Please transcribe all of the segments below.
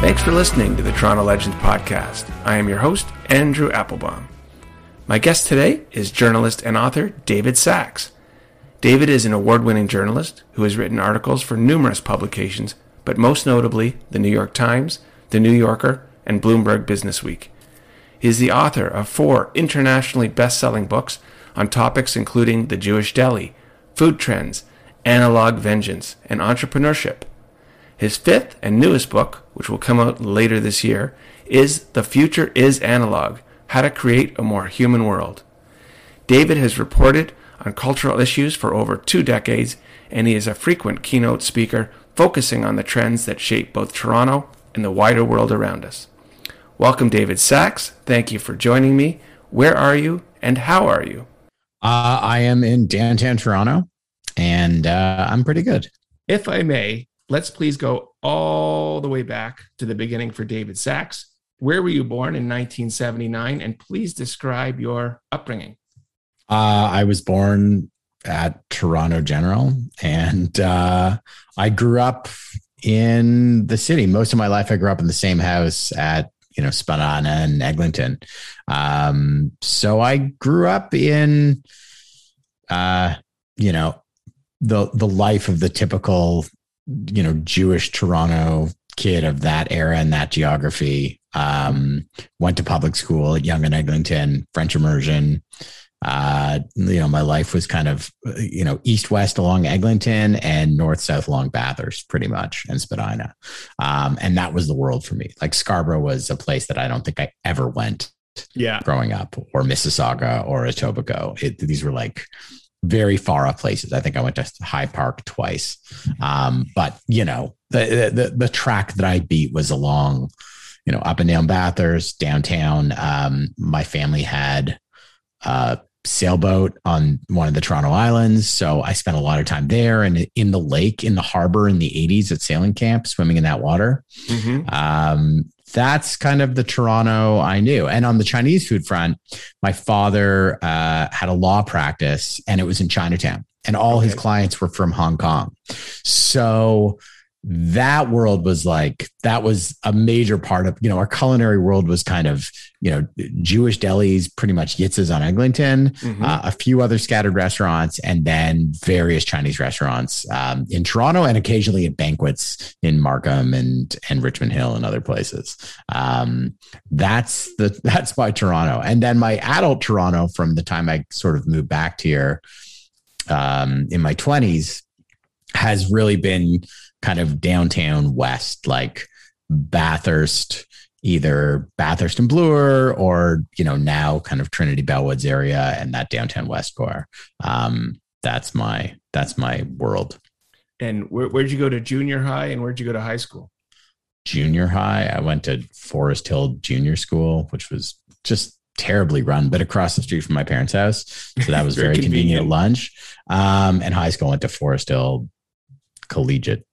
Thanks for listening to the Toronto Legends podcast. I am your host, Andrew Applebaum. My guest today is journalist and author David Sax. David is an award winning journalist who has written articles for numerous publications, but most notably the New York Times, the New Yorker, and Bloomberg Businessweek. He is the author of four internationally best selling books on topics including the Jewish deli, food trends, analog vengeance, and entrepreneurship. His fifth and newest book, which will come out later this year, is The Future is Analog How to Create a More Human World. David has reported on cultural issues for over two decades, and he is a frequent keynote speaker focusing on the trends that shape both Toronto and the wider world around us. Welcome, David Sax. Thank you for joining me. Where are you and how are you? Uh, I am in downtown Toronto and uh, I'm pretty good. If I may, let's please go all the way back to the beginning for David Sax. Where were you born in 1979? And please describe your upbringing. Uh, I was born at Toronto General and uh, I grew up in the city. Most of my life, I grew up in the same house at you know Spadina and Eglinton. Um, so I grew up in, uh, you know, the the life of the typical you know Jewish Toronto kid of that era and that geography. Um, went to public school at Yonge and Eglinton, French immersion. Uh, you know, my life was kind of you know east west along Eglinton and north south along Bathurst, pretty much, and Spadina. Um, and that was the world for me. Like Scarborough was a place that I don't think I ever went. Yeah, growing up, or Mississauga or Etobicoke. It, these were like very far off places. I think I went to High Park twice. Um, but you know, the, the, the track that I beat was along, you know, up and down Bathurst, downtown. Um, my family had a sailboat on one of the Toronto Islands, so I spent a lot of time there and in the lake, in the harbor in the '80s at sailing camp, swimming in that water. Mm-hmm. Um, that's kind of the Toronto I knew. And on the Chinese food front, my father uh, had a law practice and it was in Chinatown, and all okay. his clients were from Hong Kong. So that world was like that was a major part of you know our culinary world was kind of you know Jewish delis, pretty much Yitzhak's on Eglinton, mm-hmm. uh, a few other scattered restaurants, and then various Chinese restaurants um, in Toronto and occasionally at banquets in Markham and and Richmond Hill and other places. Um, that's the that's my Toronto, and then my adult Toronto from the time I sort of moved back here um, in my twenties has really been kind of downtown west, like Bathurst, either Bathurst and Bloor or, you know, now kind of Trinity Bellwoods area and that downtown west core. Um, that's my, that's my world. And where, where'd you go to junior high and where'd you go to high school? Junior high, I went to Forest Hill Junior School, which was just terribly run, but across the street from my parents' house. So that was very, very convenient. convenient lunch. Um, and high school went to Forest Hill Collegiate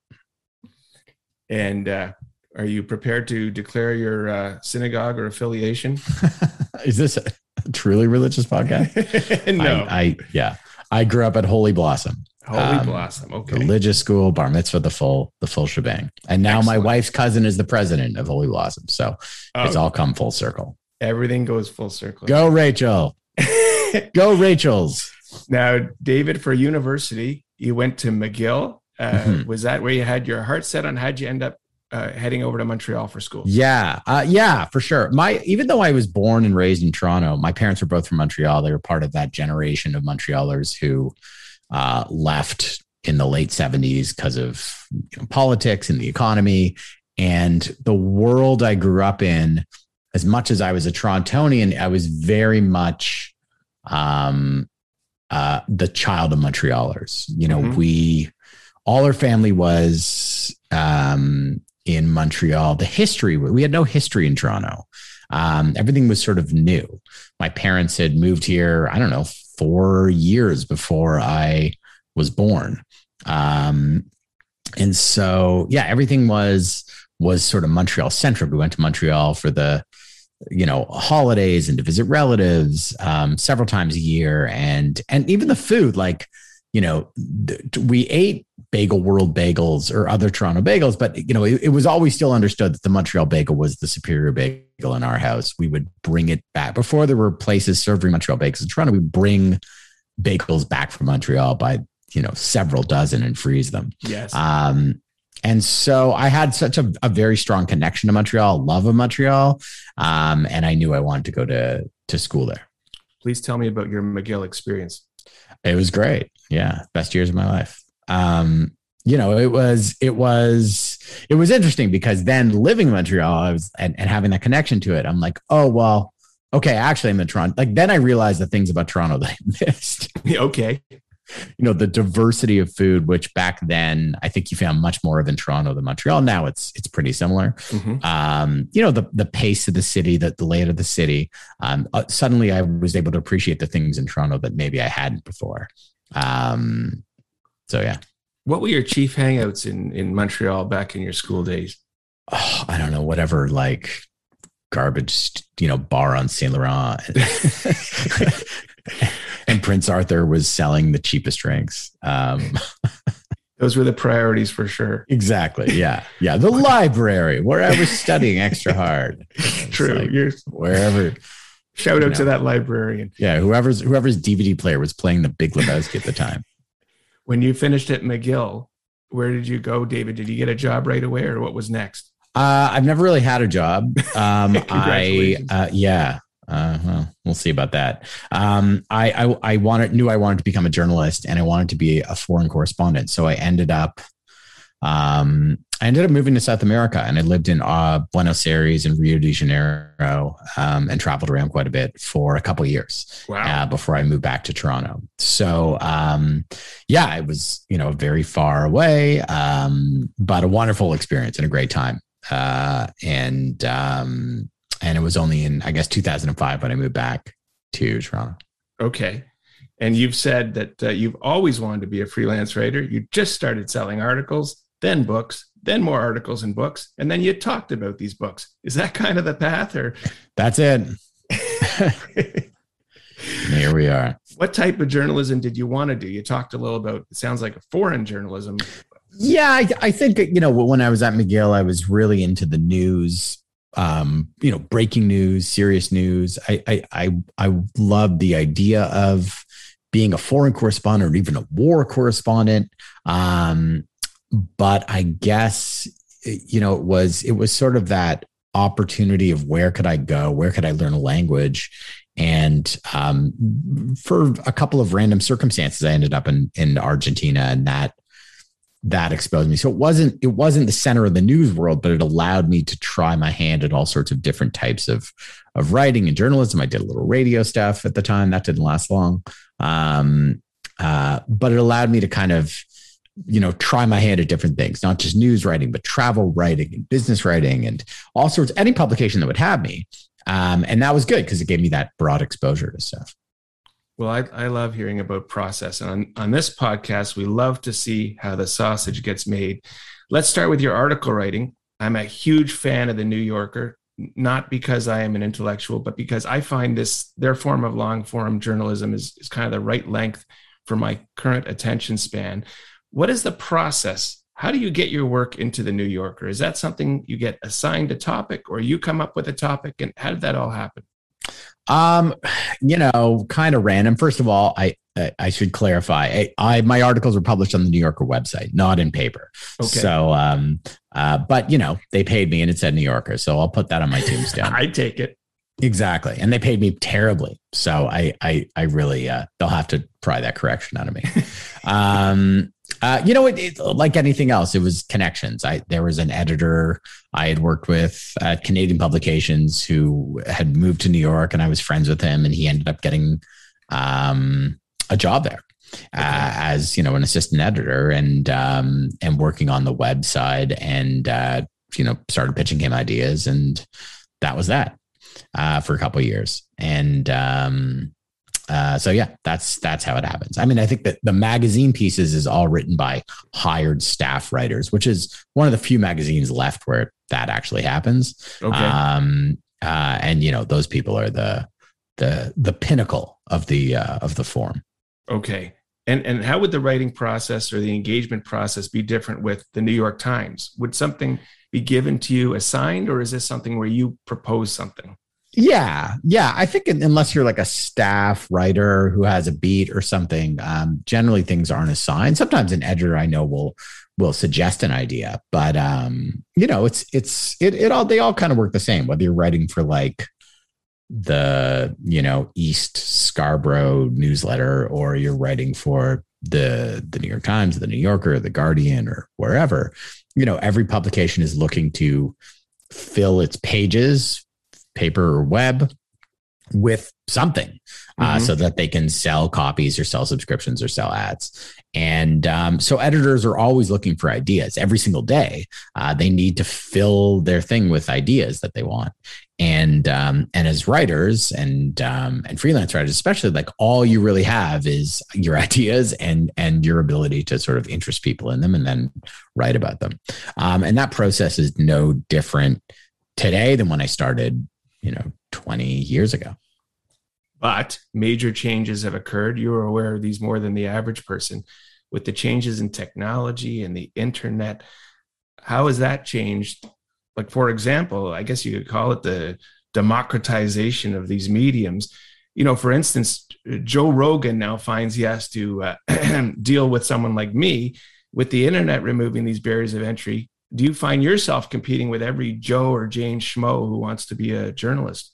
and uh, are you prepared to declare your uh, synagogue or affiliation? Is this a truly religious podcast? no. I, I, yeah. I grew up at Holy Blossom. Holy um, Blossom. Okay. Religious school, bar mitzvah, the full, the full shebang. And now Excellent. my wife's cousin is the president of Holy Blossom. So oh, it's all come full circle. Everything goes full circle. Go, Rachel. Go, Rachel's. Now, David, for university, you went to McGill uh, mm-hmm. Was that where you had your heart set on? How'd you end up uh, heading over to Montreal for school? Yeah, uh, yeah, for sure. My even though I was born and raised in Toronto, my parents were both from Montreal. They were part of that generation of Montrealers who uh, left in the late '70s because of you know, politics and the economy and the world I grew up in. As much as I was a Torontonian, I was very much um, uh, the child of Montrealers. You know, mm-hmm. we all our family was um, in Montreal. The history, we had no history in Toronto. Um, everything was sort of new. My parents had moved here, I don't know, four years before I was born. Um, and so, yeah, everything was was sort of Montreal centric. We went to Montreal for the you know holidays and to visit relatives um, several times a year, and and even the food like you know, we ate Bagel World bagels or other Toronto bagels, but you know, it, it, was always still understood that the Montreal bagel was the superior bagel in our house. We would bring it back before there were places serving Montreal bagels in Toronto. We bring bagels back from Montreal by you know several dozen and freeze them. Yes. Um, and so I had such a, a very strong connection to Montreal, love of Montreal, um, and I knew I wanted to go to to school there. Please tell me about your McGill experience. It was great. Yeah, best years of my life. Um, you know, it was it was it was interesting because then living in Montreal, I was and, and having that connection to it, I'm like, oh well, okay, actually I'm in Toronto. Like then I realized the things about Toronto that I missed. okay you know the diversity of food which back then i think you found much more of in toronto than montreal now it's it's pretty similar mm-hmm. um, you know the the pace of the city the, the layout of the city um, uh, suddenly i was able to appreciate the things in toronto that maybe i hadn't before um, so yeah what were your chief hangouts in in montreal back in your school days oh, i don't know whatever like garbage you know bar on saint laurent and Prince Arthur was selling the cheapest drinks. Um, Those were the priorities for sure. Exactly. Yeah. Yeah. The library where I was studying extra hard. True. Like You're wherever. Shout out know, to that librarian. Yeah. Whoever's whoever's DVD player was playing the Big Lebowski at the time. When you finished at McGill, where did you go, David? Did you get a job right away, or what was next? Uh, I've never really had a job. Um, I uh, yeah, uh, well, we'll see about that. Um, I, I, I wanted, knew I wanted to become a journalist and I wanted to be a foreign correspondent. So I ended up, um, I ended up moving to South America and I lived in uh, Buenos Aires and Rio de Janeiro um, and traveled around quite a bit for a couple years wow. uh, before I moved back to Toronto. So, um, yeah, it was, you know, very far away, um, but a wonderful experience and a great time. Uh, and, um, and it was only in I guess 2005 when I moved back to Toronto. Okay. And you've said that uh, you've always wanted to be a freelance writer. You just started selling articles, then books, then more articles and books, and then you talked about these books. Is that kind of the path or That's it. Here we are. What type of journalism did you want to do? You talked a little about it sounds like a foreign journalism. Yeah, I, I think you know when I was at McGill, I was really into the news um, you know, breaking news, serious news. I, I, I, I love the idea of being a foreign correspondent or even a war correspondent. Um, but I guess, you know, it was, it was sort of that opportunity of where could I go? Where could I learn a language? And um, for a couple of random circumstances, I ended up in, in Argentina and that that exposed me. So it wasn't it wasn't the center of the news world, but it allowed me to try my hand at all sorts of different types of of writing and journalism. I did a little radio stuff at the time. That didn't last long, um, uh, but it allowed me to kind of you know try my hand at different things, not just news writing, but travel writing and business writing and all sorts. Any publication that would have me, um, and that was good because it gave me that broad exposure to stuff. Well, I, I love hearing about process. And on, on this podcast, we love to see how the sausage gets made. Let's start with your article writing. I'm a huge fan of the New Yorker, not because I am an intellectual, but because I find this their form of long form journalism is, is kind of the right length for my current attention span. What is the process? How do you get your work into the New Yorker? Is that something you get assigned a topic or you come up with a topic? And how did that all happen? Um, you know, kind of random. First of all, I I should clarify. I, I, my articles were published on the New Yorker website, not in paper. Okay. So, um, uh, but you know, they paid me and it said New Yorker, so I'll put that on my tombstone. I take it exactly, and they paid me terribly. So I I I really uh, they'll have to pry that correction out of me. um, uh, you know, it, it, like anything else, it was connections. I there was an editor I had worked with at Canadian Publications who had moved to New York, and I was friends with him, and he ended up getting um, a job there uh, as you know an assistant editor, and um, and working on the website, and uh, you know started pitching him ideas, and that was that uh, for a couple years, and um, uh, so yeah, that's that's how it happens. I mean, I think that the magazine pieces is all written by hired staff writers, which is one of the few magazines left where that actually happens. Okay. Um, uh, and you know, those people are the the the pinnacle of the uh, of the form. Okay. And and how would the writing process or the engagement process be different with the New York Times? Would something be given to you assigned, or is this something where you propose something? Yeah, yeah. I think unless you're like a staff writer who has a beat or something, um, generally things aren't assigned. Sometimes an editor I know will will suggest an idea, but um, you know, it's it's it it all they all kind of work the same. Whether you're writing for like the you know East Scarborough newsletter or you're writing for the the New York Times, the New Yorker, the Guardian, or wherever, you know, every publication is looking to fill its pages paper or web with something uh, mm-hmm. so that they can sell copies or sell subscriptions or sell ads. And um, so editors are always looking for ideas every single day. Uh, they need to fill their thing with ideas that they want. And um, and as writers and um, and freelance writers, especially, like all you really have is your ideas and and your ability to sort of interest people in them and then write about them. Um, and that process is no different today than when I started you know 20 years ago. But major changes have occurred. You're aware of these more than the average person. With the changes in technology and the internet how has that changed? Like for example i guess you could call it the democratization of these mediums. You know for instance joe rogan now finds he has to uh, deal with someone like me with the internet removing these barriers of entry do you find yourself competing with every Joe or Jane Schmo who wants to be a journalist?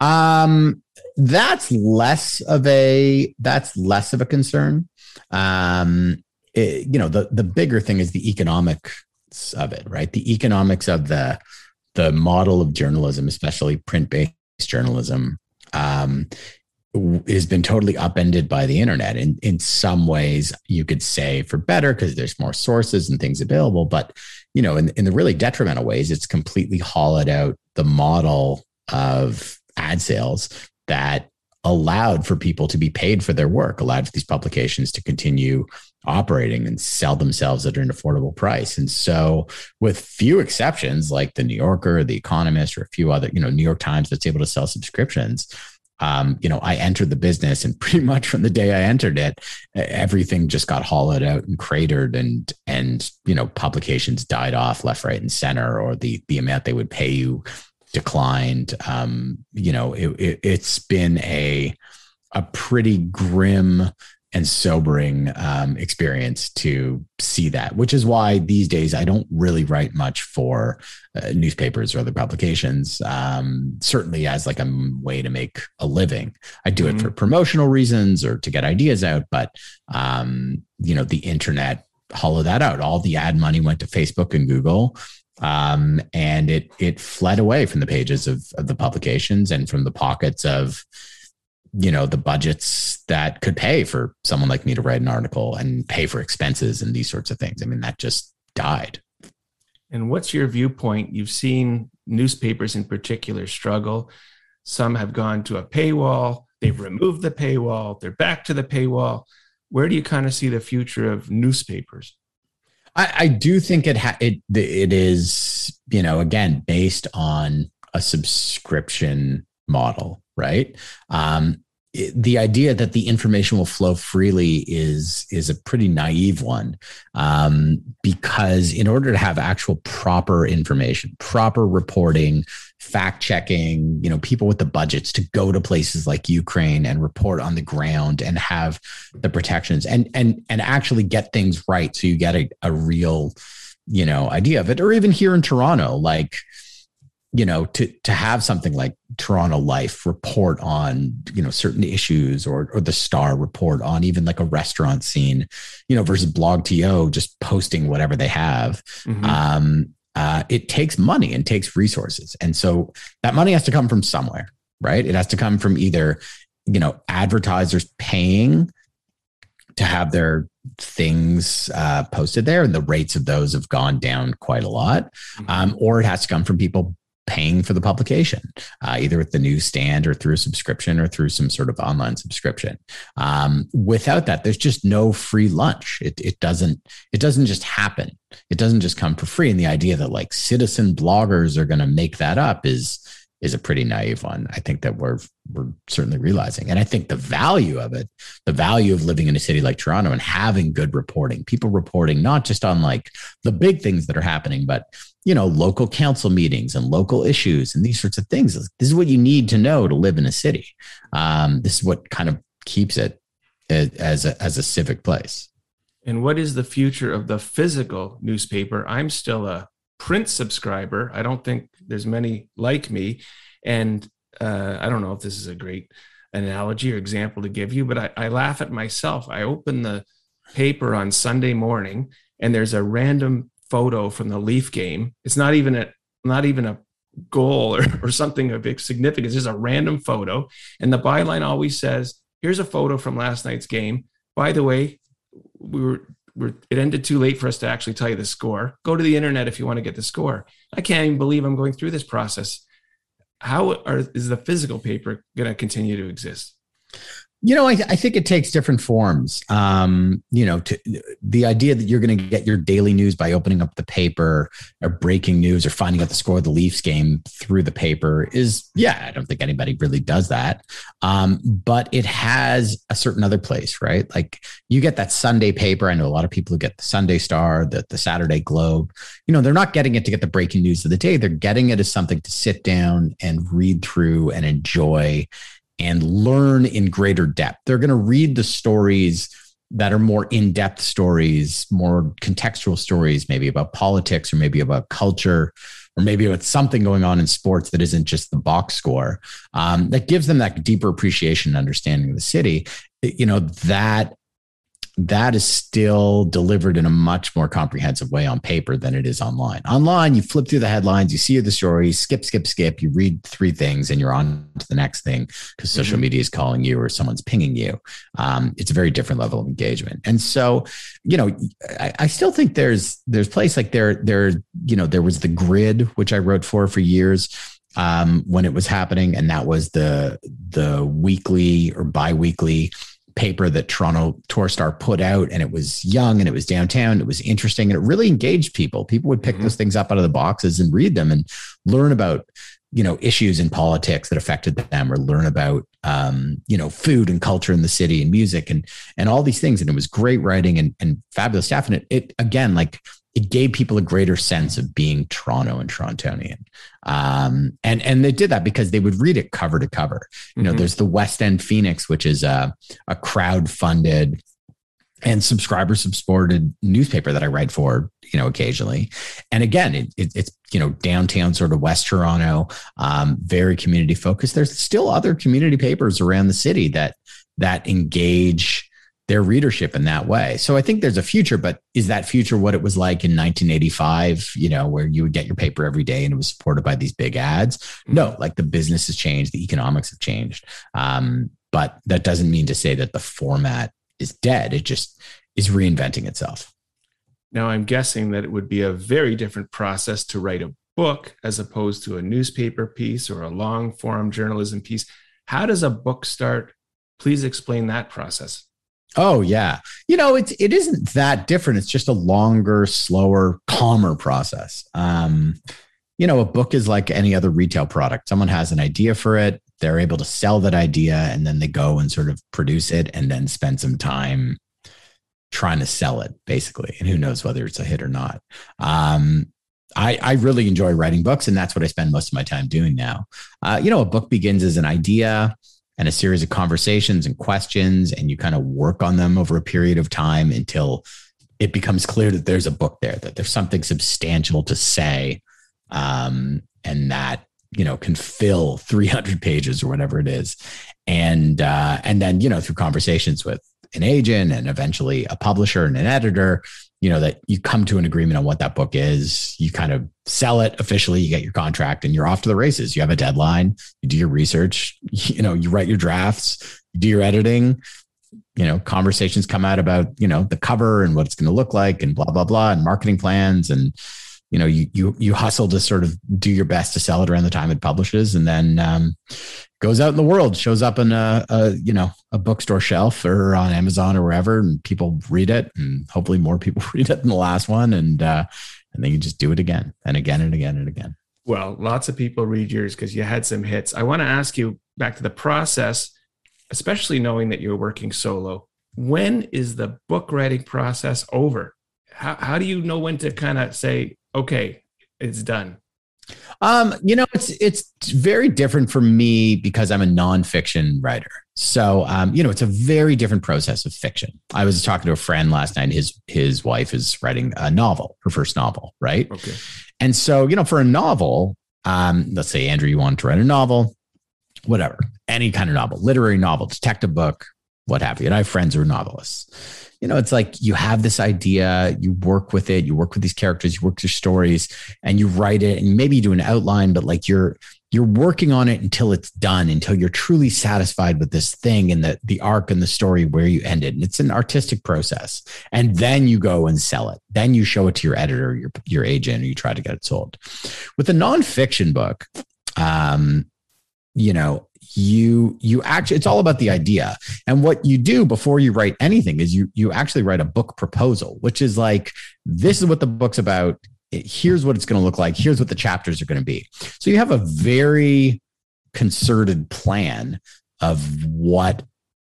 Um, that's less of a that's less of a concern. Um, it, you know, the the bigger thing is the economics of it, right? The economics of the the model of journalism, especially print based journalism, um, has been totally upended by the internet. In in some ways, you could say for better because there's more sources and things available. But you know, in, in the really detrimental ways, it's completely hollowed out the model of ad sales that allowed for people to be paid for their work, allowed for these publications to continue operating and sell themselves at an affordable price. And so, with few exceptions, like the New Yorker, the Economist, or a few other, you know, New York Times that's able to sell subscriptions, um, you know, I entered the business and pretty much from the day I entered it, everything just got hollowed out and cratered and, and, you know, publications died off left, right, and center, or the, the amount they would pay you declined. Um, you know, it, it, it's been a, a pretty grim and sobering um, experience to see that, which is why these days I don't really write much for uh, newspapers or other publications. Um, certainly as like a way to make a living. I do mm-hmm. it for promotional reasons or to get ideas out, but um, you know the internet hollowed that out. All the ad money went to Facebook and Google. Um, and it it fled away from the pages of, of the publications and from the pockets of you know the budgets that could pay for someone like me to write an article and pay for expenses and these sorts of things. I mean that just died. And what's your viewpoint? You've seen newspapers in particular struggle. Some have gone to a paywall. They've removed the paywall. They're back to the paywall. Where do you kind of see the future of newspapers? I, I do think it ha- it it is you know again based on a subscription model right? Um, it, the idea that the information will flow freely is is a pretty naive one um, because in order to have actual proper information proper reporting fact checking you know people with the budgets to go to places like ukraine and report on the ground and have the protections and and and actually get things right so you get a, a real you know idea of it or even here in toronto like you know to to have something like toronto life report on you know certain issues or or the star report on even like a restaurant scene you know versus blogto just posting whatever they have mm-hmm. um uh, it takes money and takes resources and so that money has to come from somewhere right it has to come from either you know advertisers paying to have their things uh, posted there and the rates of those have gone down quite a lot mm-hmm. um, or it has to come from people paying for the publication, uh, either with the newsstand or through a subscription or through some sort of online subscription. Um, without that, there's just no free lunch. It, it doesn't it doesn't just happen. It doesn't just come for free. And the idea that like citizen bloggers are going to make that up is is a pretty naive one. I think that we're we're certainly realizing, and I think the value of it, the value of living in a city like Toronto and having good reporting, people reporting not just on like the big things that are happening, but you know, local council meetings and local issues and these sorts of things. This is what you need to know to live in a city. Um, this is what kind of keeps it as a, as a civic place. And what is the future of the physical newspaper? I'm still a print subscriber. I don't think there's many like me. And uh, I don't know if this is a great analogy or example to give you, but I, I laugh at myself. I open the paper on Sunday morning and there's a random photo from the Leaf game. It's not even a not even a goal or, or something of significance. It's just a random photo. And the byline always says, here's a photo from last night's game. By the way, we were, we're, it ended too late for us to actually tell you the score. Go to the internet if you want to get the score. I can't even believe I'm going through this process. How are, is the physical paper going to continue to exist? You know, I, I, think it takes different forms. Um, you know, to, the idea that you're going to get your daily news by opening up the paper or breaking news or finding out the score of the Leafs game through the paper is, yeah, I don't think anybody really does that. Um, but it has a certain other place, right? Like you get that Sunday paper. I know a lot of people who get the Sunday Star, the, the Saturday Globe. You know, they're not getting it to get the breaking news of the day. They're getting it as something to sit down and read through and enjoy and learn in greater depth. They're going to read the stories that are more in depth stories, more contextual stories, maybe about politics or maybe about culture or maybe about something going on in sports that isn't just the box score. Um, that gives them that deeper appreciation and understanding of the city. You know, that that is still delivered in a much more comprehensive way on paper than it is online. Online, you flip through the headlines, you see the stories, skip, skip, skip, you read three things and you're on to the next thing because mm-hmm. social media is calling you or someone's pinging you. Um, it's a very different level of engagement. And so, you know, I, I still think there's there's place like there, there, you know, there was the grid, which I wrote for for years um, when it was happening. And that was the the weekly or biweekly paper that Toronto Tour Star put out, and it was young and it was downtown. It was interesting and it really engaged people. People would pick mm-hmm. those things up out of the boxes and read them and learn about you know issues in politics that affected them or learn about um, you know food and culture in the city and music and and all these things and it was great writing and, and fabulous staff and it, it again like it gave people a greater sense of being Toronto and Torontonian. Um, and, and they did that because they would read it cover to cover. You know, mm-hmm. there's the West End Phoenix, which is a, a crowd funded and subscriber supported newspaper that I write for, you know, occasionally. And again, it, it, it's, you know, downtown sort of West Toronto, um, very community focused. There's still other community papers around the city that, that engage, their readership in that way. So I think there's a future, but is that future what it was like in 1985, you know, where you would get your paper every day and it was supported by these big ads? Mm-hmm. No, like the business has changed, the economics have changed. Um, but that doesn't mean to say that the format is dead. It just is reinventing itself. Now, I'm guessing that it would be a very different process to write a book as opposed to a newspaper piece or a long form journalism piece. How does a book start? Please explain that process. Oh yeah. You know, it's it isn't that different. It's just a longer, slower, calmer process. Um, you know, a book is like any other retail product. Someone has an idea for it, they're able to sell that idea, and then they go and sort of produce it and then spend some time trying to sell it, basically. And who knows whether it's a hit or not. Um, I, I really enjoy writing books, and that's what I spend most of my time doing now. Uh, you know, a book begins as an idea and a series of conversations and questions, and you kind of work on them over a period of time until it becomes clear that there's a book there, that there's something substantial to say, um, and that you know can fill 300 pages or whatever it is, and uh, and then you know through conversations with an agent and eventually a publisher and an editor you know that you come to an agreement on what that book is you kind of sell it officially you get your contract and you're off to the races. You have a deadline you do your research you know you write your drafts you do your editing you know conversations come out about you know the cover and what it's going to look like and blah blah blah and marketing plans and you know, you you you hustle to sort of do your best to sell it around the time it publishes, and then um, goes out in the world, shows up in a, a you know a bookstore shelf or on Amazon or wherever, and people read it, and hopefully more people read it than the last one, and uh, and then you just do it again and again and again and again. Well, lots of people read yours because you had some hits. I want to ask you back to the process, especially knowing that you're working solo. When is the book writing process over? How, how do you know when to kind of say, okay, it's done? Um, you know, it's it's very different for me because I'm a nonfiction writer. So, um, you know, it's a very different process of fiction. I was talking to a friend last night. His his wife is writing a novel, her first novel, right? Okay. And so, you know, for a novel, um, let's say Andrew, you want to write a novel, whatever, any kind of novel, literary novel, detective book, what have you. And I have friends who are novelists you know, it's like you have this idea, you work with it, you work with these characters, you work your stories, and you write it, and maybe you do an outline, but like you're you're working on it until it's done, until you're truly satisfied with this thing and the the arc and the story where you ended. And it's an artistic process. And then you go and sell it. Then you show it to your editor, your your agent, or you try to get it sold. With a nonfiction book, um, you know, you you actually it's all about the idea. And what you do before you write anything is you you actually write a book proposal which is like this is what the book's about. Here's what it's going to look like. Here's what the chapters are going to be. So you have a very concerted plan of what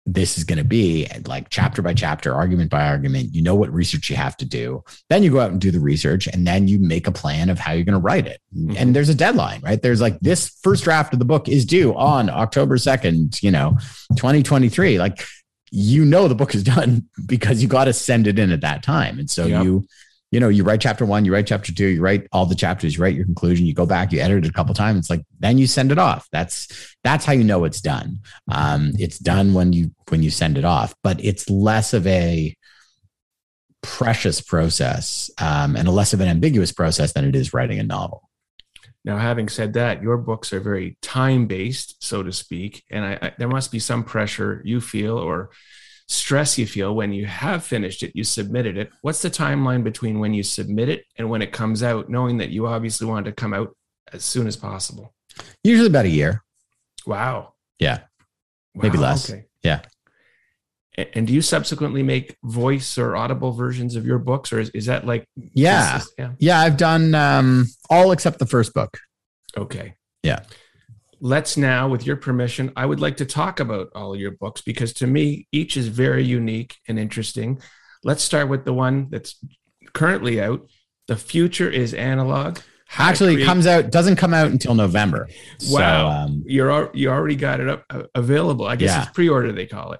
this is going to be like chapter by chapter, argument by argument. You know what research you have to do. Then you go out and do the research and then you make a plan of how you're going to write it. Mm-hmm. And there's a deadline, right? There's like this first draft of the book is due on October 2nd, you know, 2023. Like, you know, the book is done because you got to send it in at that time. And so yep. you, you know, you write chapter one, you write chapter two, you write all the chapters, you write your conclusion, you go back, you edit it a couple times. It's like then you send it off. That's that's how you know it's done. Um, it's done when you when you send it off, but it's less of a precious process um, and a less of an ambiguous process than it is writing a novel. Now, having said that, your books are very time based, so to speak, and I, I, there must be some pressure you feel or stress you feel when you have finished it, you submitted it. What's the timeline between when you submit it and when it comes out, knowing that you obviously want to come out as soon as possible? Usually about a year. Wow. Yeah. Wow. Maybe less. Okay. Yeah. And do you subsequently make voice or audible versions of your books, or is, is that like? Yeah. yeah. Yeah. I've done um, all except the first book. Okay. Yeah let's now, with your permission, I would like to talk about all your books because to me, each is very unique and interesting. Let's start with the one that's currently out. The future is analog. Actually, create- it comes out doesn't come out until November. Wow, so, um, you're you already got it up uh, available. I guess yeah. it's pre-order they call it.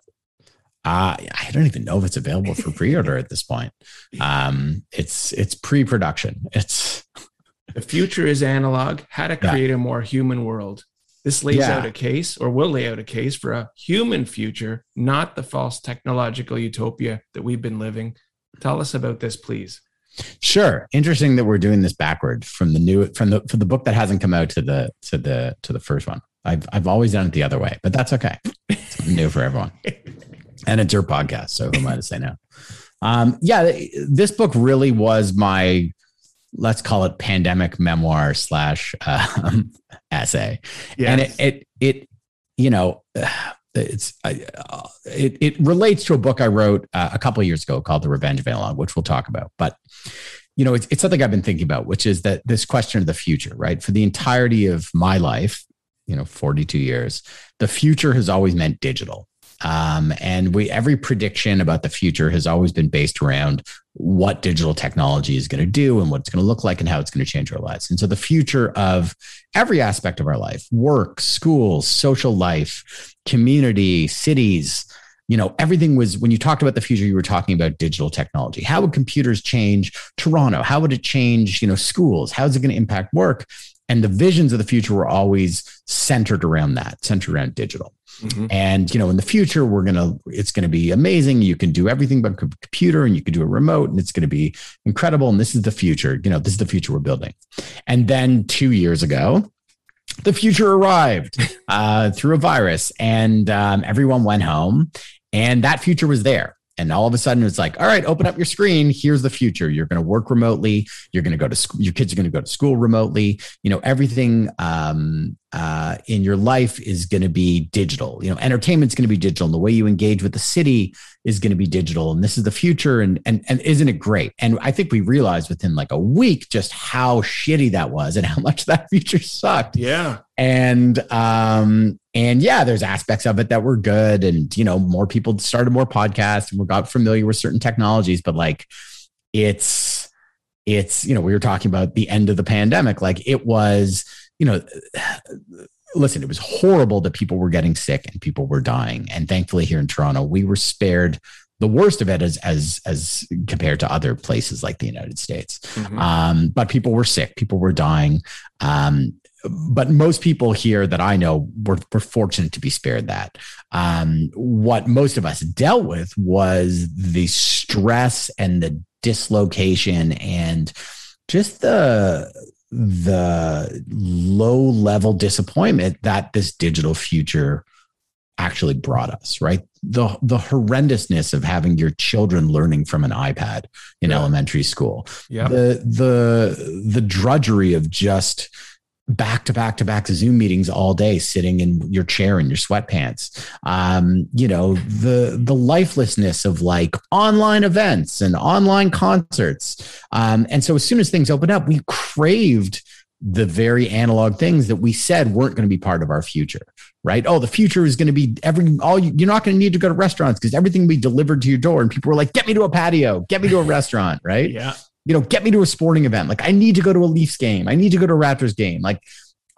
Uh, I don't even know if it's available for pre-order at this point. Um, it's it's pre-production. It's the future is analog. How to create yeah. a more human world. This lays yeah. out a case or will lay out a case for a human future, not the false technological utopia that we've been living. Tell us about this, please. Sure. Interesting that we're doing this backward from the new from the from the book that hasn't come out to the to the to the first one. I've I've always done it the other way, but that's okay. It's new for everyone. And it's your podcast, so who am I to say no? Um, yeah, this book really was my let's call it pandemic memoir slash um, essay. Yes. And it, it, it, you know, it's uh, it it relates to a book I wrote uh, a couple of years ago called The Revenge of Analog, which we'll talk about. But you know, it's, it's something I've been thinking about, which is that this question of the future, right? For the entirety of my life, you know, 42 years, the future has always meant digital. Um, and we every prediction about the future has always been based around what digital technology is going to do and what it's going to look like and how it's going to change our lives. And so the future of every aspect of our life, work, schools, social life, community, cities, you know, everything was when you talked about the future, you were talking about digital technology. How would computers change Toronto? How would it change, you know, schools? How is it going to impact work? And the visions of the future were always centered around that, centered around digital. Mm-hmm. And you know, in the future, we're gonna it's gonna be amazing. You can do everything but computer, and you can do a remote, and it's gonna be incredible. And this is the future. You know, this is the future we're building. And then two years ago, the future arrived uh, through a virus, and um, everyone went home, and that future was there. And all of a sudden it's like, all right, open up your screen. Here's the future. You're going to work remotely. You're going to go to school. Your kids are going to go to school remotely. You know, everything um, uh, in your life is going to be digital. You know, entertainment's going to be digital. And the way you engage with the city is going to be digital. And this is the future. And, and, and isn't it great? And I think we realized within like a week just how shitty that was and how much that future sucked. Yeah. And, um, and yeah, there's aspects of it that were good. And, you know, more people started more podcasts and we got familiar with certain technologies, but like it's, it's, you know, we were talking about the end of the pandemic. Like it was, you know, listen, it was horrible that people were getting sick and people were dying. And thankfully here in Toronto, we were spared the worst of it as as as compared to other places like the United States. Mm-hmm. Um, but people were sick, people were dying. Um, but most people here that I know were, were fortunate to be spared that. Um, what most of us dealt with was the stress and the dislocation and just the the low level disappointment that this digital future actually brought us right? The the horrendousness of having your children learning from an ipad in yeah. elementary school. Yeah the the the drudgery of just back to back to back to Zoom meetings all day, sitting in your chair in your sweatpants. Um, you know, the the lifelessness of like online events and online concerts. Um, and so as soon as things opened up, we craved the very analog things that we said weren't going to be part of our future right oh the future is going to be every all you, you're not going to need to go to restaurants because everything will be delivered to your door and people were like get me to a patio get me to a restaurant right yeah you know, get me to a sporting event. Like I need to go to a Leafs game. I need to go to a Raptors game. Like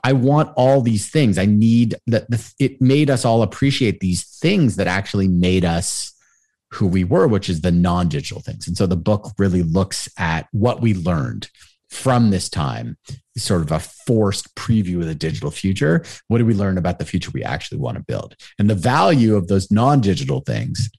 I want all these things. I need that. It made us all appreciate these things that actually made us who we were, which is the non-digital things. And so the book really looks at what we learned from this time, sort of a forced preview of the digital future. What do we learn about the future we actually want to build? And the value of those non-digital things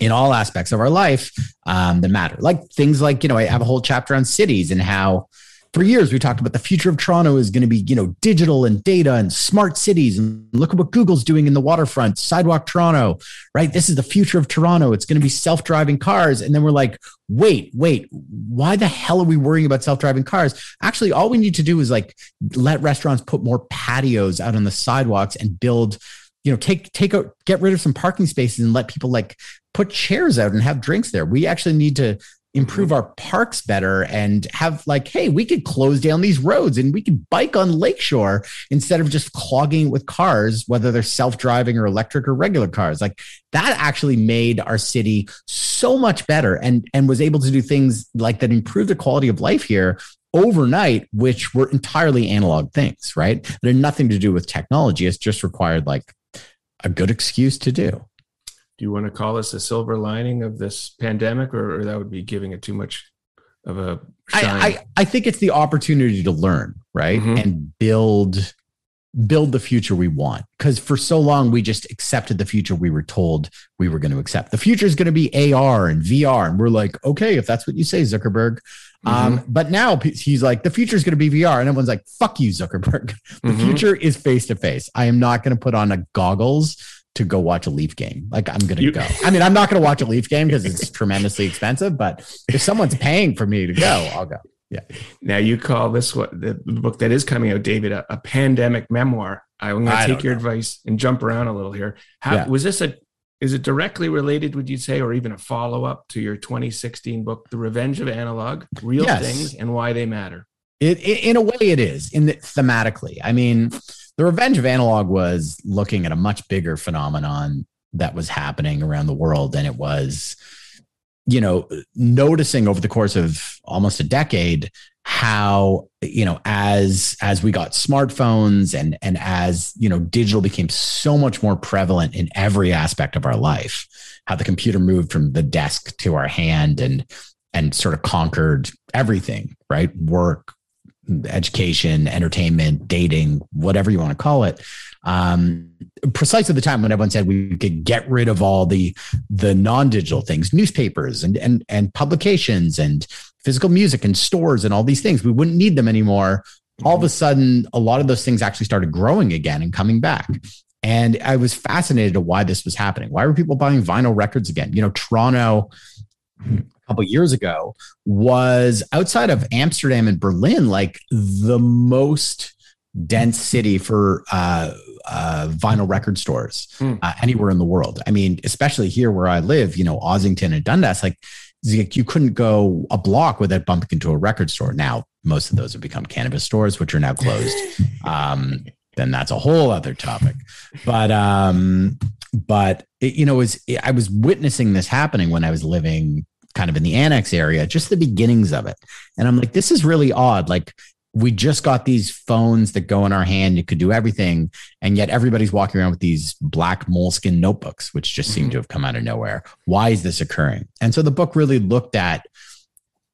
in all aspects of our life um, that matter. Like things like, you know, I have a whole chapter on cities and how for years we talked about the future of Toronto is going to be, you know, digital and data and smart cities. And look at what Google's doing in the waterfront, Sidewalk Toronto, right? This is the future of Toronto. It's going to be self driving cars. And then we're like, wait, wait, why the hell are we worrying about self driving cars? Actually, all we need to do is like let restaurants put more patios out on the sidewalks and build you know take take out get rid of some parking spaces and let people like put chairs out and have drinks there. We actually need to improve mm-hmm. our parks better and have like, hey, we could close down these roads and we could bike on Lakeshore instead of just clogging with cars, whether they're self-driving or electric or regular cars. Like that actually made our city so much better and and was able to do things like that improve the quality of life here overnight, which were entirely analog things, right? That had nothing to do with technology. It's just required like a good excuse to do do you want to call this a silver lining of this pandemic, or, or that would be giving it too much of a I, I, I, think it's the opportunity to learn, right? Mm-hmm. And build build the future we want. Because for so long we just accepted the future we were told we were going to accept. The future is going to be AR and VR. And we're like, okay, if that's what you say, Zuckerberg. Mm-hmm. Um, but now he's like, the future is going to be VR. And everyone's like, fuck you, Zuckerberg. The mm-hmm. future is face to face. I am not going to put on a goggles to go watch a Leaf game. Like I'm going to go. I mean, I'm not going to watch a Leaf game because it's tremendously expensive, but if someone's paying for me to go, I'll go. Yeah. Now you call this what the book that is coming out, David, a, a pandemic memoir. I'm going to take your know. advice and jump around a little here. How, yeah. Was this a is it directly related, would you say, or even a follow up to your 2016 book, The Revenge of Analog, Real yes. Things and Why They Matter? It, it, in a way, it is in the, thematically. I mean, the Revenge of Analog was looking at a much bigger phenomenon that was happening around the world than it was, you know, noticing over the course of almost a decade how you know as as we got smartphones and and as you know digital became so much more prevalent in every aspect of our life how the computer moved from the desk to our hand and and sort of conquered everything right? Work education, entertainment, dating, whatever you want to call it. Um, precisely the time when everyone said we could get rid of all the the non-digital things, newspapers and and and publications and physical music and stores and all these things. We wouldn't need them anymore. All of a sudden, a lot of those things actually started growing again and coming back. and I was fascinated to why this was happening. Why were people buying vinyl records again? You know, Toronto couple years ago was outside of Amsterdam and Berlin, like the most dense city for uh, uh, vinyl record stores mm. uh, anywhere in the world. I mean, especially here where I live, you know, Ossington and Dundas, like you couldn't go a block without bumping into a record store. Now, most of those have become cannabis stores, which are now closed. Um, then that's a whole other topic. But um, but it, you know, it was it, I was witnessing this happening when I was living kind of in the annex area, just the beginnings of it, and I'm like, this is really odd. Like we just got these phones that go in our hand. You could do everything. And yet everybody's walking around with these black moleskin notebooks, which just mm-hmm. seem to have come out of nowhere. Why is this occurring? And so the book really looked at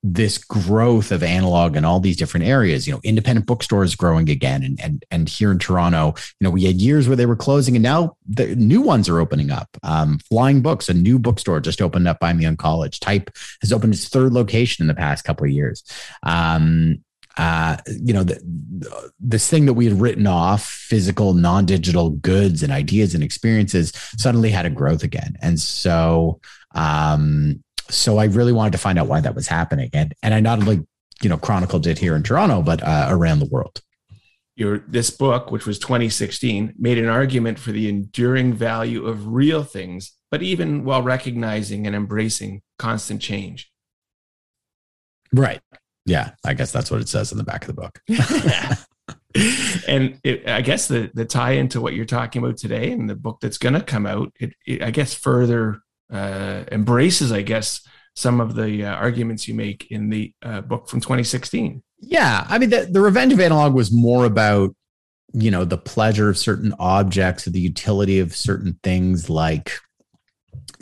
this growth of analog in all these different areas, you know, independent bookstores growing again. And, and, and here in Toronto, you know, we had years where they were closing and now the new ones are opening up. Um, Flying Books, a new bookstore just opened up by me on college. Type has opened its third location in the past couple of years. Um, uh, you know, the, this thing that we had written off, physical, non-digital goods and ideas and experiences, suddenly had a growth again. And so, um, so I really wanted to find out why that was happening, and and I not only you know chronicled it here in Toronto, but uh, around the world. Your this book, which was 2016, made an argument for the enduring value of real things, but even while recognizing and embracing constant change. Right. Yeah, I guess that's what it says in the back of the book. and it, I guess the the tie into what you're talking about today and the book that's going to come out, it, it, I guess further uh, embraces, I guess, some of the uh, arguments you make in the uh, book from 2016. Yeah, I mean, the, the Revenge of Analog was more about you know the pleasure of certain objects, the utility of certain things like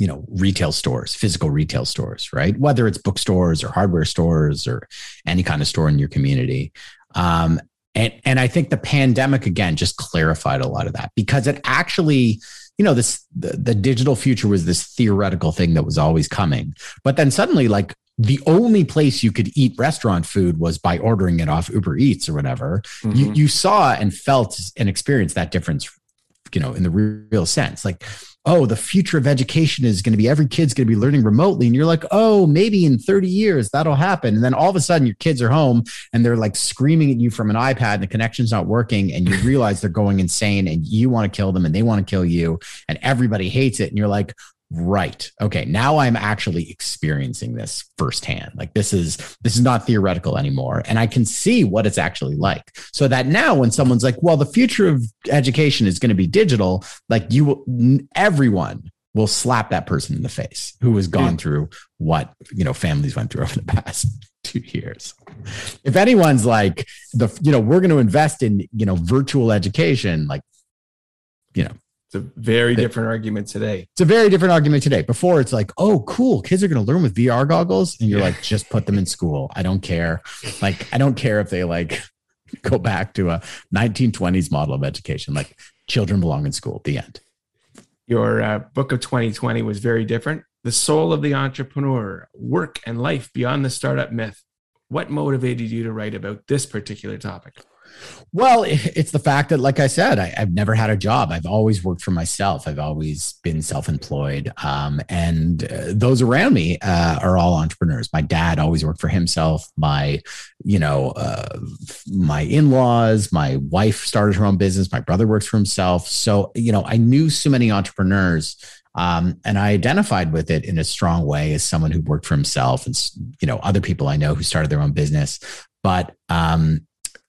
you know retail stores physical retail stores right whether it's bookstores or hardware stores or any kind of store in your community um, and and i think the pandemic again just clarified a lot of that because it actually you know this the, the digital future was this theoretical thing that was always coming but then suddenly like the only place you could eat restaurant food was by ordering it off Uber Eats or whatever. Mm-hmm. You you saw and felt and experienced that difference, you know, in the real sense. Like oh, the future of education is going to be every kid's going to be learning remotely. And you're like, oh, maybe in 30 years that'll happen. And then all of a sudden your kids are home and they're like screaming at you from an iPad and the connection's not working. And you realize they're going insane and you want to kill them and they want to kill you. And everybody hates it. And you're like, right. Okay. Now i'm actually experiencing this firsthand. Like this is this is not theoretical anymore. And i can see what it's actually like. So that now when someone's like well the future of education is going to be digital like you will everyone will slap that person in the face who has gone through what you know families went through over the past two years. If anyone's like the you know we're going to invest in you know virtual education like you know it's a very different argument today. It's a very different argument today. Before it's like, oh, cool, kids are going to learn with VR goggles, and you're yeah. like, just put them in school. I don't care. Like, I don't care if they like go back to a 1920s model of education. Like, children belong in school. At the end. Your uh, book of 2020 was very different. The soul of the entrepreneur, work and life beyond the startup myth. What motivated you to write about this particular topic? Well, it's the fact that, like I said, I, have never had a job. I've always worked for myself. I've always been self-employed, um, and uh, those around me uh, are all entrepreneurs. My dad always worked for himself. My, you know, uh, my in-laws. My wife started her own business. My brother works for himself. So, you know, I knew so many entrepreneurs um, and I identified with it in a strong way as someone who worked for himself and, you know, other people I know who started their own business. But um,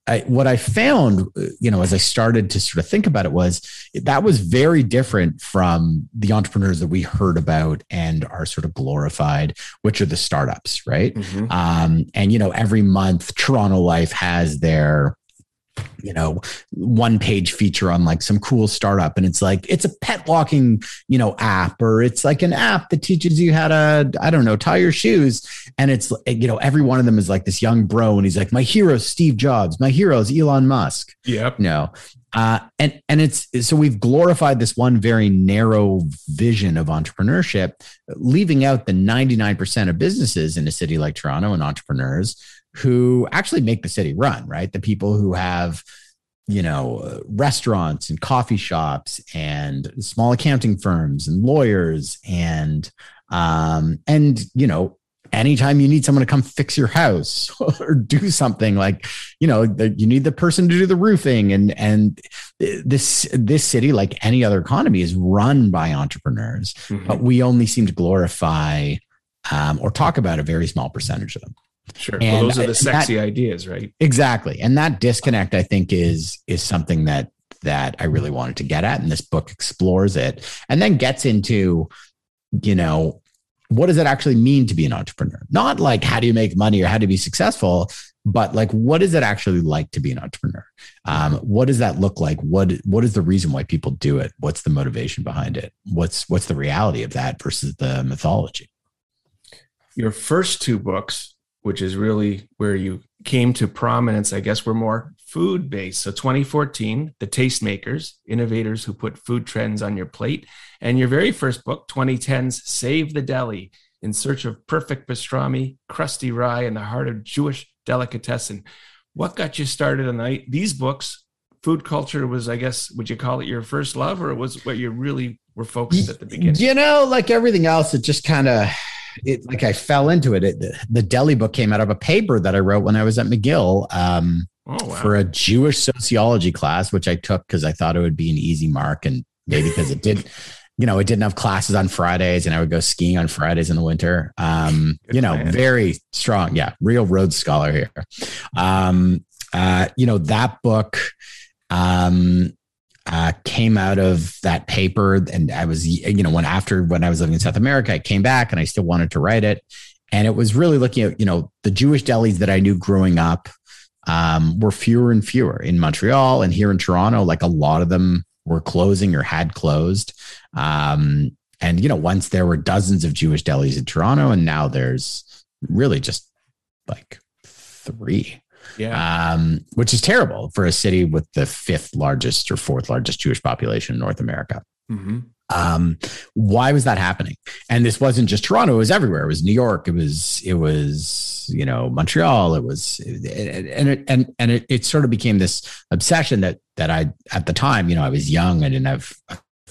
I, what I found, you know, as I started to sort of think about it was that was very different from the entrepreneurs that we heard about and are sort of glorified, which are the startups, right? Mm-hmm. Um, and, you know, every month Toronto Life has their you know, one page feature on like some cool startup. And it's like, it's a pet walking, you know, app, or it's like an app that teaches you how to, I don't know, tie your shoes. And it's, you know, every one of them is like this young bro. And he's like, my hero, Steve Jobs, my hero is Elon Musk. Yep. You know, uh, and and it's so we've glorified this one very narrow vision of entrepreneurship, leaving out the 99% of businesses in a city like Toronto and entrepreneurs who actually make the city run, right? The people who have you know, restaurants and coffee shops and small accounting firms and lawyers and um, and you know, anytime you need someone to come fix your house or do something like, you know, you need the person to do the roofing and and this this city, like any other economy, is run by entrepreneurs, mm-hmm. but we only seem to glorify um, or talk about a very small percentage of them. Sure. And well, those are the sexy that, ideas, right? Exactly. And that disconnect, I think, is is something that that I really wanted to get at. And this book explores it and then gets into, you know, what does it actually mean to be an entrepreneur? Not like how do you make money or how to be successful, but like what is it actually like to be an entrepreneur? Um, what does that look like? What what is the reason why people do it? What's the motivation behind it? What's what's the reality of that versus the mythology? Your first two books which is really where you came to prominence, I guess, we're more food based. So 2014, The Tastemakers, innovators who put food trends on your plate. And your very first book, 2010's Save the Deli, in search of perfect pastrami, crusty rye, and the heart of Jewish delicatessen. What got you started on the, these books? Food culture was, I guess, would you call it your first love, or was what you really were focused at the beginning? You know, like everything else, it just kind of it like I fell into it. it the, the, deli book came out of a paper that I wrote when I was at McGill um, oh, wow. for a Jewish sociology class, which I took because I thought it would be an easy mark, and maybe because it did. You know, it didn't have classes on Fridays, and I would go skiing on Fridays in the winter. Um, you know, plan. very strong. Yeah, real Rhodes Scholar here. Um, uh, you know that book. Um, uh, came out of that paper and I was, you know, when after when I was living in South America, I came back and I still wanted to write it. And it was really looking at, you know, the Jewish delis that I knew growing up um, were fewer and fewer in Montreal and here in Toronto. Like a lot of them were closing or had closed. Um, and, you know, once there were dozens of Jewish delis in Toronto, and now there's really just like three. Yeah. Um, which is terrible for a city with the fifth largest or fourth largest Jewish population in North America. Mm-hmm. Um, why was that happening? And this wasn't just Toronto; it was everywhere. It was New York. It was it was you know Montreal. It was and it and and it, it sort of became this obsession that that I at the time you know I was young. I didn't have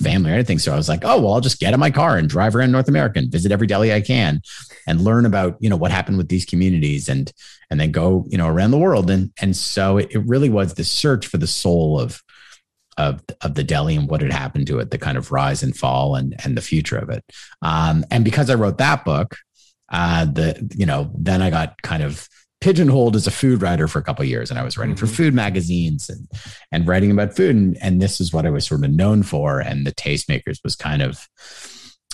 family or anything. So I was like, oh, well, I'll just get in my car and drive around North America and visit every deli I can and learn about, you know, what happened with these communities and, and then go, you know, around the world. And, and so it, it really was the search for the soul of, of, of the deli and what had happened to it, the kind of rise and fall and, and the future of it. Um, and because I wrote that book, uh, the, you know, then I got kind of, pigeonholed as a food writer for a couple years and I was writing mm-hmm. for food magazines and and writing about food and, and this is what I was sort of known for and the tastemakers was kind of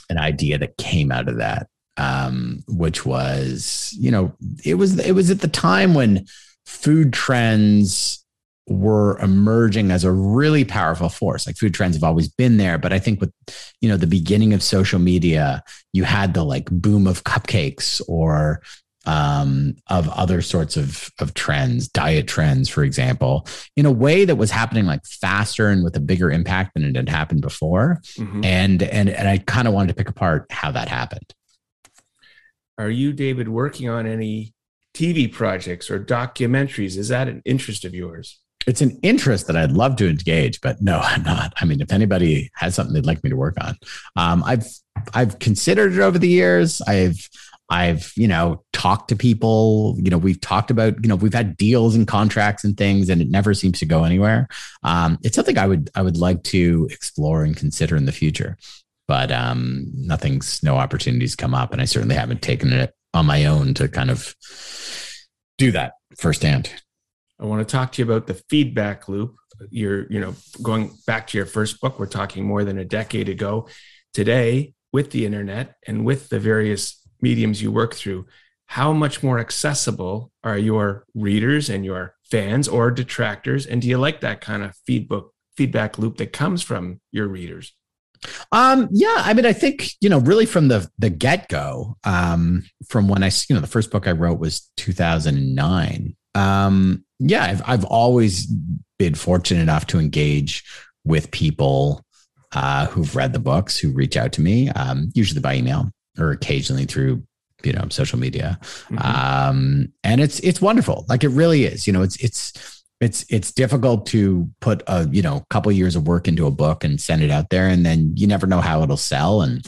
an idea that came out of that um, which was you know it was it was at the time when food trends were emerging as a really powerful force like food trends have always been there but i think with you know the beginning of social media you had the like boom of cupcakes or um, of other sorts of of trends, diet trends, for example, in a way that was happening like faster and with a bigger impact than it had happened before. Mm-hmm. And and and I kind of wanted to pick apart how that happened. Are you, David, working on any TV projects or documentaries? Is that an interest of yours? It's an interest that I'd love to engage, but no, I'm not. I mean, if anybody has something they'd like me to work on, um, I've I've considered it over the years. I've I've, you know, talked to people, you know, we've talked about, you know, we've had deals and contracts and things and it never seems to go anywhere. Um, it's something I would, I would like to explore and consider in the future, but um, nothing's, no opportunities come up. And I certainly haven't taken it on my own to kind of do that firsthand. I want to talk to you about the feedback loop. You're, you know, going back to your first book, we're talking more than a decade ago. Today, with the internet and with the various mediums you work through, how much more accessible are your readers and your fans or detractors? And do you like that kind of feedback feedback loop that comes from your readers? Um, yeah, I mean, I think you know, really from the the get go, um, from when I, you know, the first book I wrote was 2009. Um, yeah, I've I've always been fortunate enough to engage with people uh, who've read the books, who reach out to me, um, usually by email or occasionally through you know social media. Mm-hmm. um and it's it's wonderful. Like it really is. You know it's it's it's it's difficult to put a you know couple years of work into a book and send it out there and then you never know how it'll sell and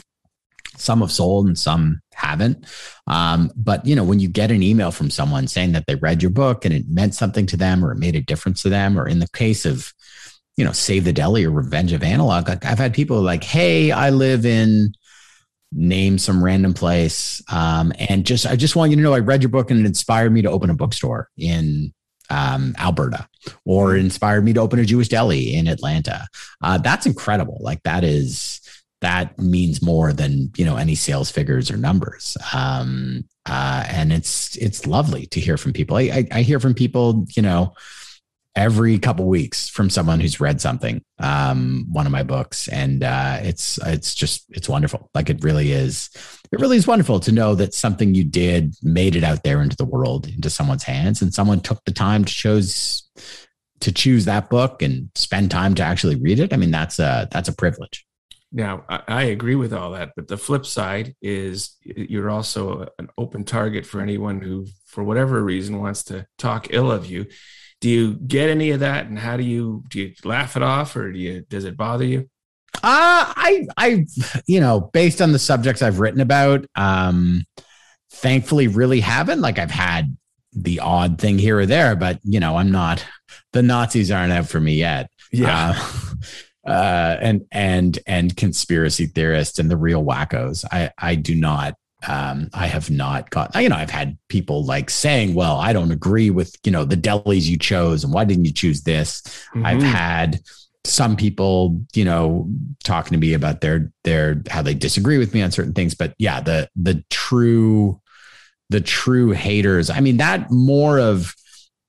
some have sold and some haven't. Um, but you know when you get an email from someone saying that they read your book and it meant something to them or it made a difference to them or in the case of you know save the deli or revenge of analog like i've had people like hey i live in name some random place um, and just i just want you to know i read your book and it inspired me to open a bookstore in um, Alberta or inspired me to open a Jewish deli in Atlanta. Uh, that's incredible. Like that is that means more than you know any sales figures or numbers. Um, uh, and it's it's lovely to hear from people. I, I, I hear from people, you know, every couple weeks from someone who's read something, um, one of my books, and uh, it's it's just it's wonderful. Like it really is. It really is wonderful to know that something you did made it out there into the world, into someone's hands, and someone took the time to choose to choose that book and spend time to actually read it. I mean, that's a that's a privilege. Now, I agree with all that, but the flip side is you're also an open target for anyone who, for whatever reason, wants to talk ill of you do you get any of that? And how do you do you laugh it off or do you does it bother you? Uh i i you know based on the subjects i've written about um thankfully really haven't. Like i've had the odd thing here or there but you know i'm not the nazis aren't out for me yet. Yeah. Uh, uh and and and conspiracy theorists and the real wackos. I i do not um, I have not got, you know, I've had people like saying, well, I don't agree with, you know, the delis you chose and why didn't you choose this? Mm-hmm. I've had some people, you know, talking to me about their, their, how they disagree with me on certain things. But yeah, the, the true, the true haters, I mean, that more of,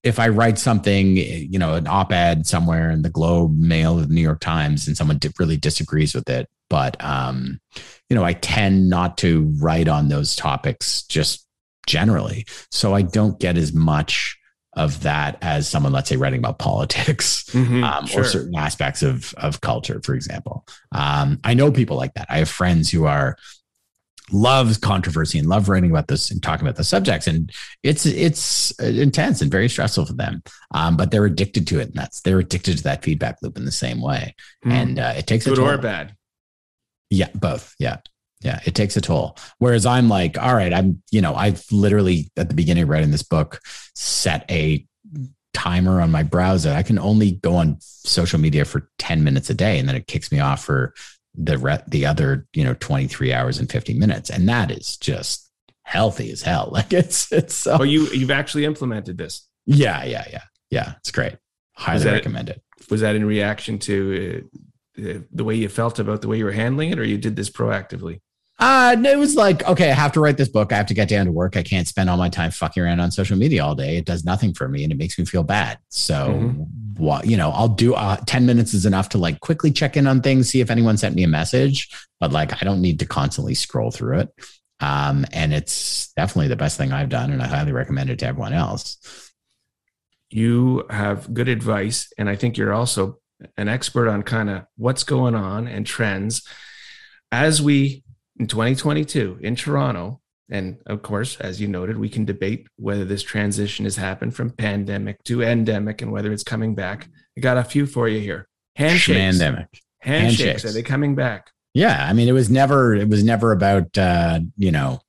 if I write something, you know, an op ed somewhere in the Globe, Mail, the New York Times, and someone really disagrees with it, but um, you know, I tend not to write on those topics just generally. So I don't get as much of that as someone, let's say, writing about politics mm-hmm, um, sure. or certain aspects of of culture, for example. Um, I know people like that. I have friends who are loves controversy and love writing about this and talking about the subjects and it's it's intense and very stressful for them um, but they're addicted to it and that's they're addicted to that feedback loop in the same way mm. and uh, it takes it. good or bad yeah, both. Yeah. Yeah, it takes a toll. Whereas I'm like, all right, I'm, you know, I've literally at the beginning of writing this book set a timer on my browser. I can only go on social media for 10 minutes a day and then it kicks me off for the re- the other, you know, 23 hours and 50 minutes. And that is just healthy as hell. Like it's it's so Oh, you you've actually implemented this. Yeah, yeah, yeah. Yeah, it's great. Highly recommend it. Was that in reaction to uh, the way you felt about the way you were handling it, or you did this proactively? Uh, it was like, okay, I have to write this book. I have to get down to work. I can't spend all my time fucking around on social media all day. It does nothing for me and it makes me feel bad. So, mm-hmm. what, you know, I'll do uh, 10 minutes is enough to like quickly check in on things, see if anyone sent me a message, but like I don't need to constantly scroll through it. Um, and it's definitely the best thing I've done. And I highly recommend it to everyone else. You have good advice. And I think you're also an expert on kind of what's going on and trends as we in 2022 in Toronto. And of course, as you noted, we can debate whether this transition has happened from pandemic to endemic and whether it's coming back. I got a few for you here. Handshakes. Pandemic. Handshakes. Handshakes. Are they coming back? Yeah. I mean, it was never, it was never about, uh, you know,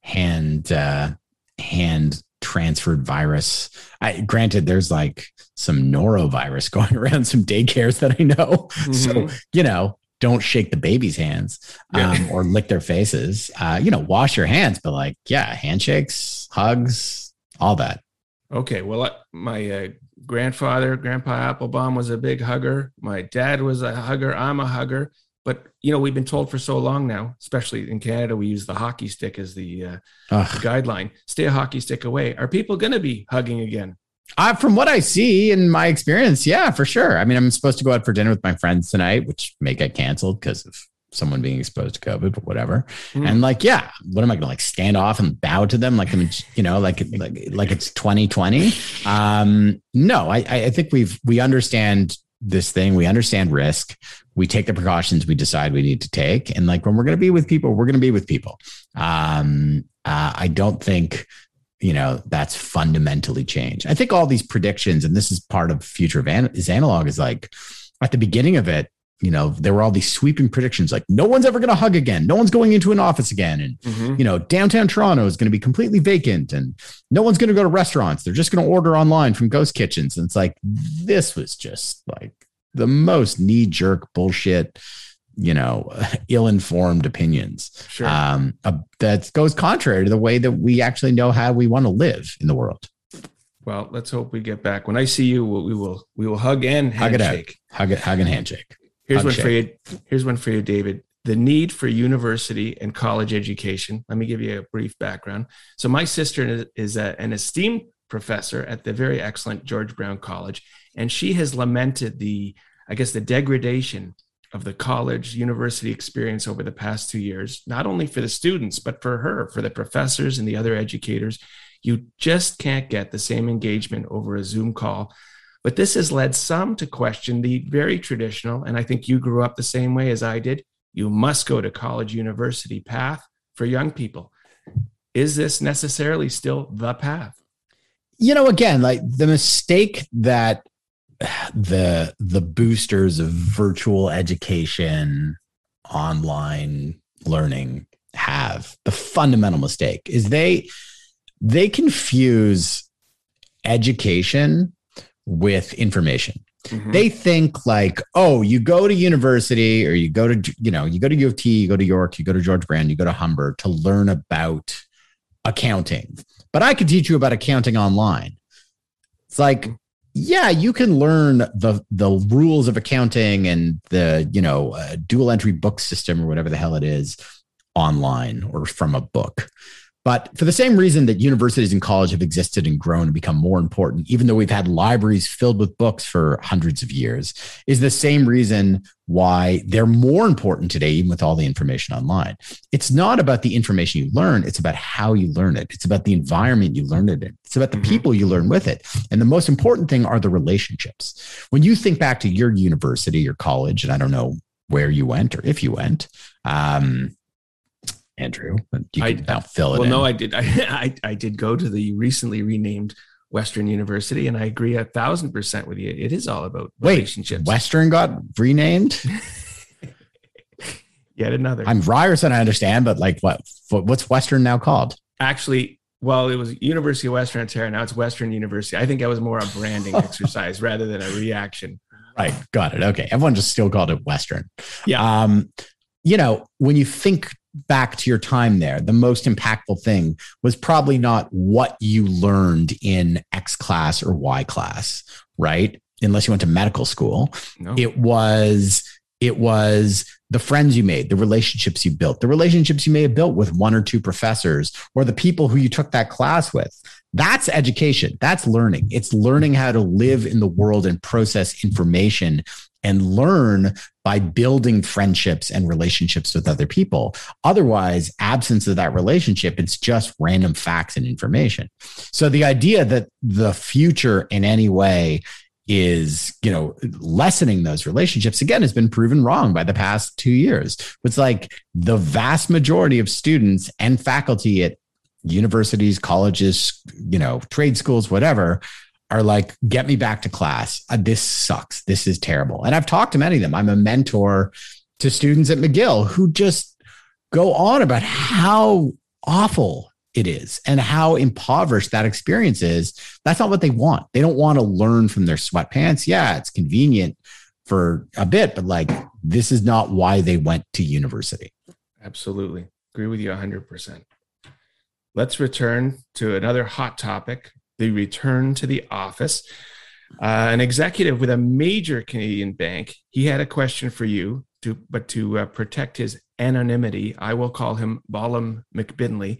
hand, uh, hand transferred virus. I granted there's like some norovirus going around some daycares that I know. Mm-hmm. So, you know, don't shake the baby's hands um, yeah. or lick their faces. Uh, you know, wash your hands, but like, yeah, handshakes, hugs, all that. Okay. Well, my uh, grandfather, Grandpa Applebaum, was a big hugger. My dad was a hugger. I'm a hugger. But you know, we've been told for so long now, especially in Canada, we use the hockey stick as the, uh, the guideline. Stay a hockey stick away. Are people going to be hugging again? Uh, from what I see in my experience, yeah, for sure. I mean, I'm supposed to go out for dinner with my friends tonight, which may get canceled because of someone being exposed to COVID, but whatever. Mm. And like, yeah, what am I gonna like stand off and bow to them like I'm, you know, like like like it's 2020? Um, no, I I think we've we understand this thing. We understand risk. We take the precautions we decide we need to take. And like when we're going to be with people, we're going to be with people. Um, uh, I don't think you know that's fundamentally changed. I think all these predictions, and this is part of future of an- is analog, is like at the beginning of it, you know, there were all these sweeping predictions like no one's ever going to hug again, no one's going into an office again, and mm-hmm. you know, downtown Toronto is going to be completely vacant, and no one's going to go to restaurants. They're just going to order online from ghost kitchens, and it's like this was just like the most knee jerk bullshit you know, ill-informed opinions. Sure. Um, uh, that goes contrary to the way that we actually know how we want to live in the world. Well, let's hope we get back. When I see you, we will we will hug and handshake. Hug it, hug, hug and handshake. Here's one for you. Here's one for you, David. The need for university and college education. Let me give you a brief background. So, my sister is a, an esteemed professor at the very excellent George Brown College, and she has lamented the, I guess, the degradation of the college university experience over the past two years, not only for the students, but for her, for the professors and the other educators. You just can't get the same engagement over a Zoom call. But this has led some to question the very traditional, and I think you grew up the same way as I did. You must go to college university path for young people. Is this necessarily still the path? You know, again, like the mistake that the the boosters of virtual education online learning have the fundamental mistake is they they confuse education with information mm-hmm. they think like oh you go to university or you go to you know you go to u of t you go to york you go to george brown you go to humber to learn about accounting but i could teach you about accounting online it's like yeah, you can learn the the rules of accounting and the you know uh, dual entry book system or whatever the hell it is online or from a book. But for the same reason that universities and college have existed and grown and become more important, even though we've had libraries filled with books for hundreds of years, is the same reason why they're more important today, even with all the information online. It's not about the information you learn, it's about how you learn it. It's about the environment you learn it in. It's about the mm-hmm. people you learn with it. And the most important thing are the relationships. When you think back to your university your college, and I don't know where you went or if you went, um, Andrew. You can I, now fill it. Well, in. no, I did. I, I, I did go to the recently renamed Western University, and I agree a thousand percent with you. It is all about relationships. Wait, Western got renamed. Yet another. I'm Ryerson. I understand, but like, what? What's Western now called? Actually, well, it was University of Western Ontario. Now it's Western University. I think that was more a branding exercise rather than a reaction. Right. Got it. Okay. Everyone just still called it Western. Yeah. Um, you know, when you think back to your time there, the most impactful thing was probably not what you learned in X class or Y class, right? Unless you went to medical school. No. It was it was the friends you made, the relationships you built, the relationships you may have built with one or two professors or the people who you took that class with. That's education. That's learning. It's learning how to live in the world and process information and learn by building friendships and relationships with other people. Otherwise, absence of that relationship, it's just random facts and information. So the idea that the future in any way is you know lessening those relationships again has been proven wrong by the past two years it's like the vast majority of students and faculty at universities colleges you know trade schools whatever are like, get me back to class. Uh, this sucks. This is terrible. And I've talked to many of them. I'm a mentor to students at McGill who just go on about how awful it is and how impoverished that experience is. That's not what they want. They don't want to learn from their sweatpants. Yeah, it's convenient for a bit, but like this is not why they went to university. Absolutely. Agree with you 100%. Let's return to another hot topic the return to the office. Uh, an executive with a major Canadian bank, he had a question for you, to, but to uh, protect his anonymity, I will call him Ballum McBinley.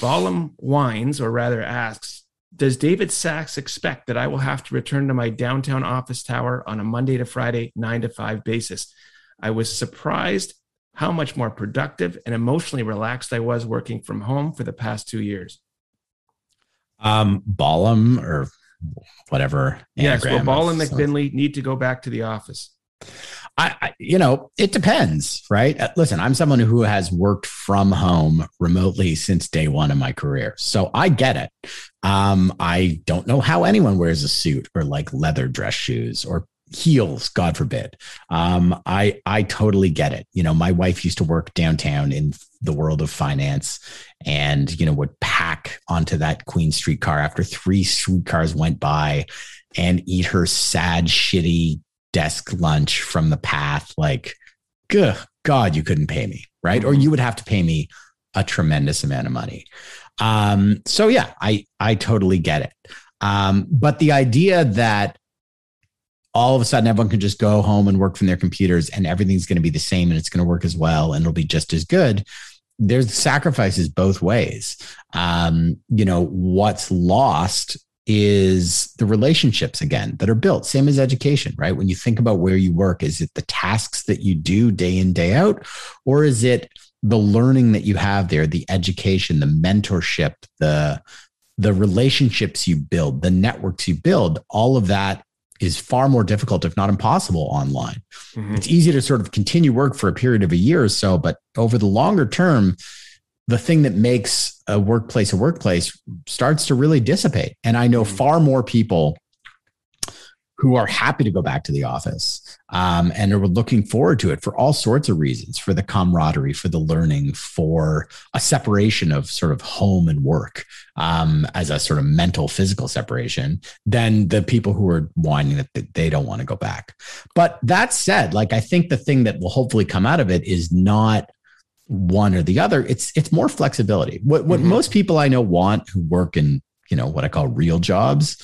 Ballum whines, or rather asks, Does David Sax expect that I will have to return to my downtown office tower on a Monday to Friday, nine to five basis? I was surprised how much more productive and emotionally relaxed I was working from home for the past two years. Um, Ballum or whatever. Yes, well, Ballum McBinley need to go back to the office. I, I, you know, it depends, right? Uh, listen, I'm someone who has worked from home remotely since day one of my career. So I get it. Um, I don't know how anyone wears a suit or like leather dress shoes or heels, God forbid. Um, I I totally get it. You know, my wife used to work downtown in the world of finance and you know would pack onto that Queen Street car after three streetcars went by and eat her sad, shitty desk lunch from the path. Like, God, you couldn't pay me, right? Or you would have to pay me a tremendous amount of money. Um, so yeah, I I totally get it. Um, but the idea that all of a sudden everyone can just go home and work from their computers and everything's going to be the same and it's going to work as well and it'll be just as good. There's sacrifices both ways. Um, you know what's lost is the relationships again that are built. Same as education right? When you think about where you work is it the tasks that you do day in day out or is it the learning that you have there the education the mentorship the the relationships you build the networks you build all of that is far more difficult if not impossible online mm-hmm. it's easy to sort of continue work for a period of a year or so but over the longer term the thing that makes a workplace a workplace starts to really dissipate. And I know mm-hmm. far more people who are happy to go back to the office um, and are looking forward to it for all sorts of reasons for the camaraderie, for the learning, for a separation of sort of home and work um, as a sort of mental, physical separation than the people who are whining that they don't want to go back. But that said, like, I think the thing that will hopefully come out of it is not one or the other. It's it's more flexibility. What what mm-hmm. most people I know want who work in, you know, what I call real jobs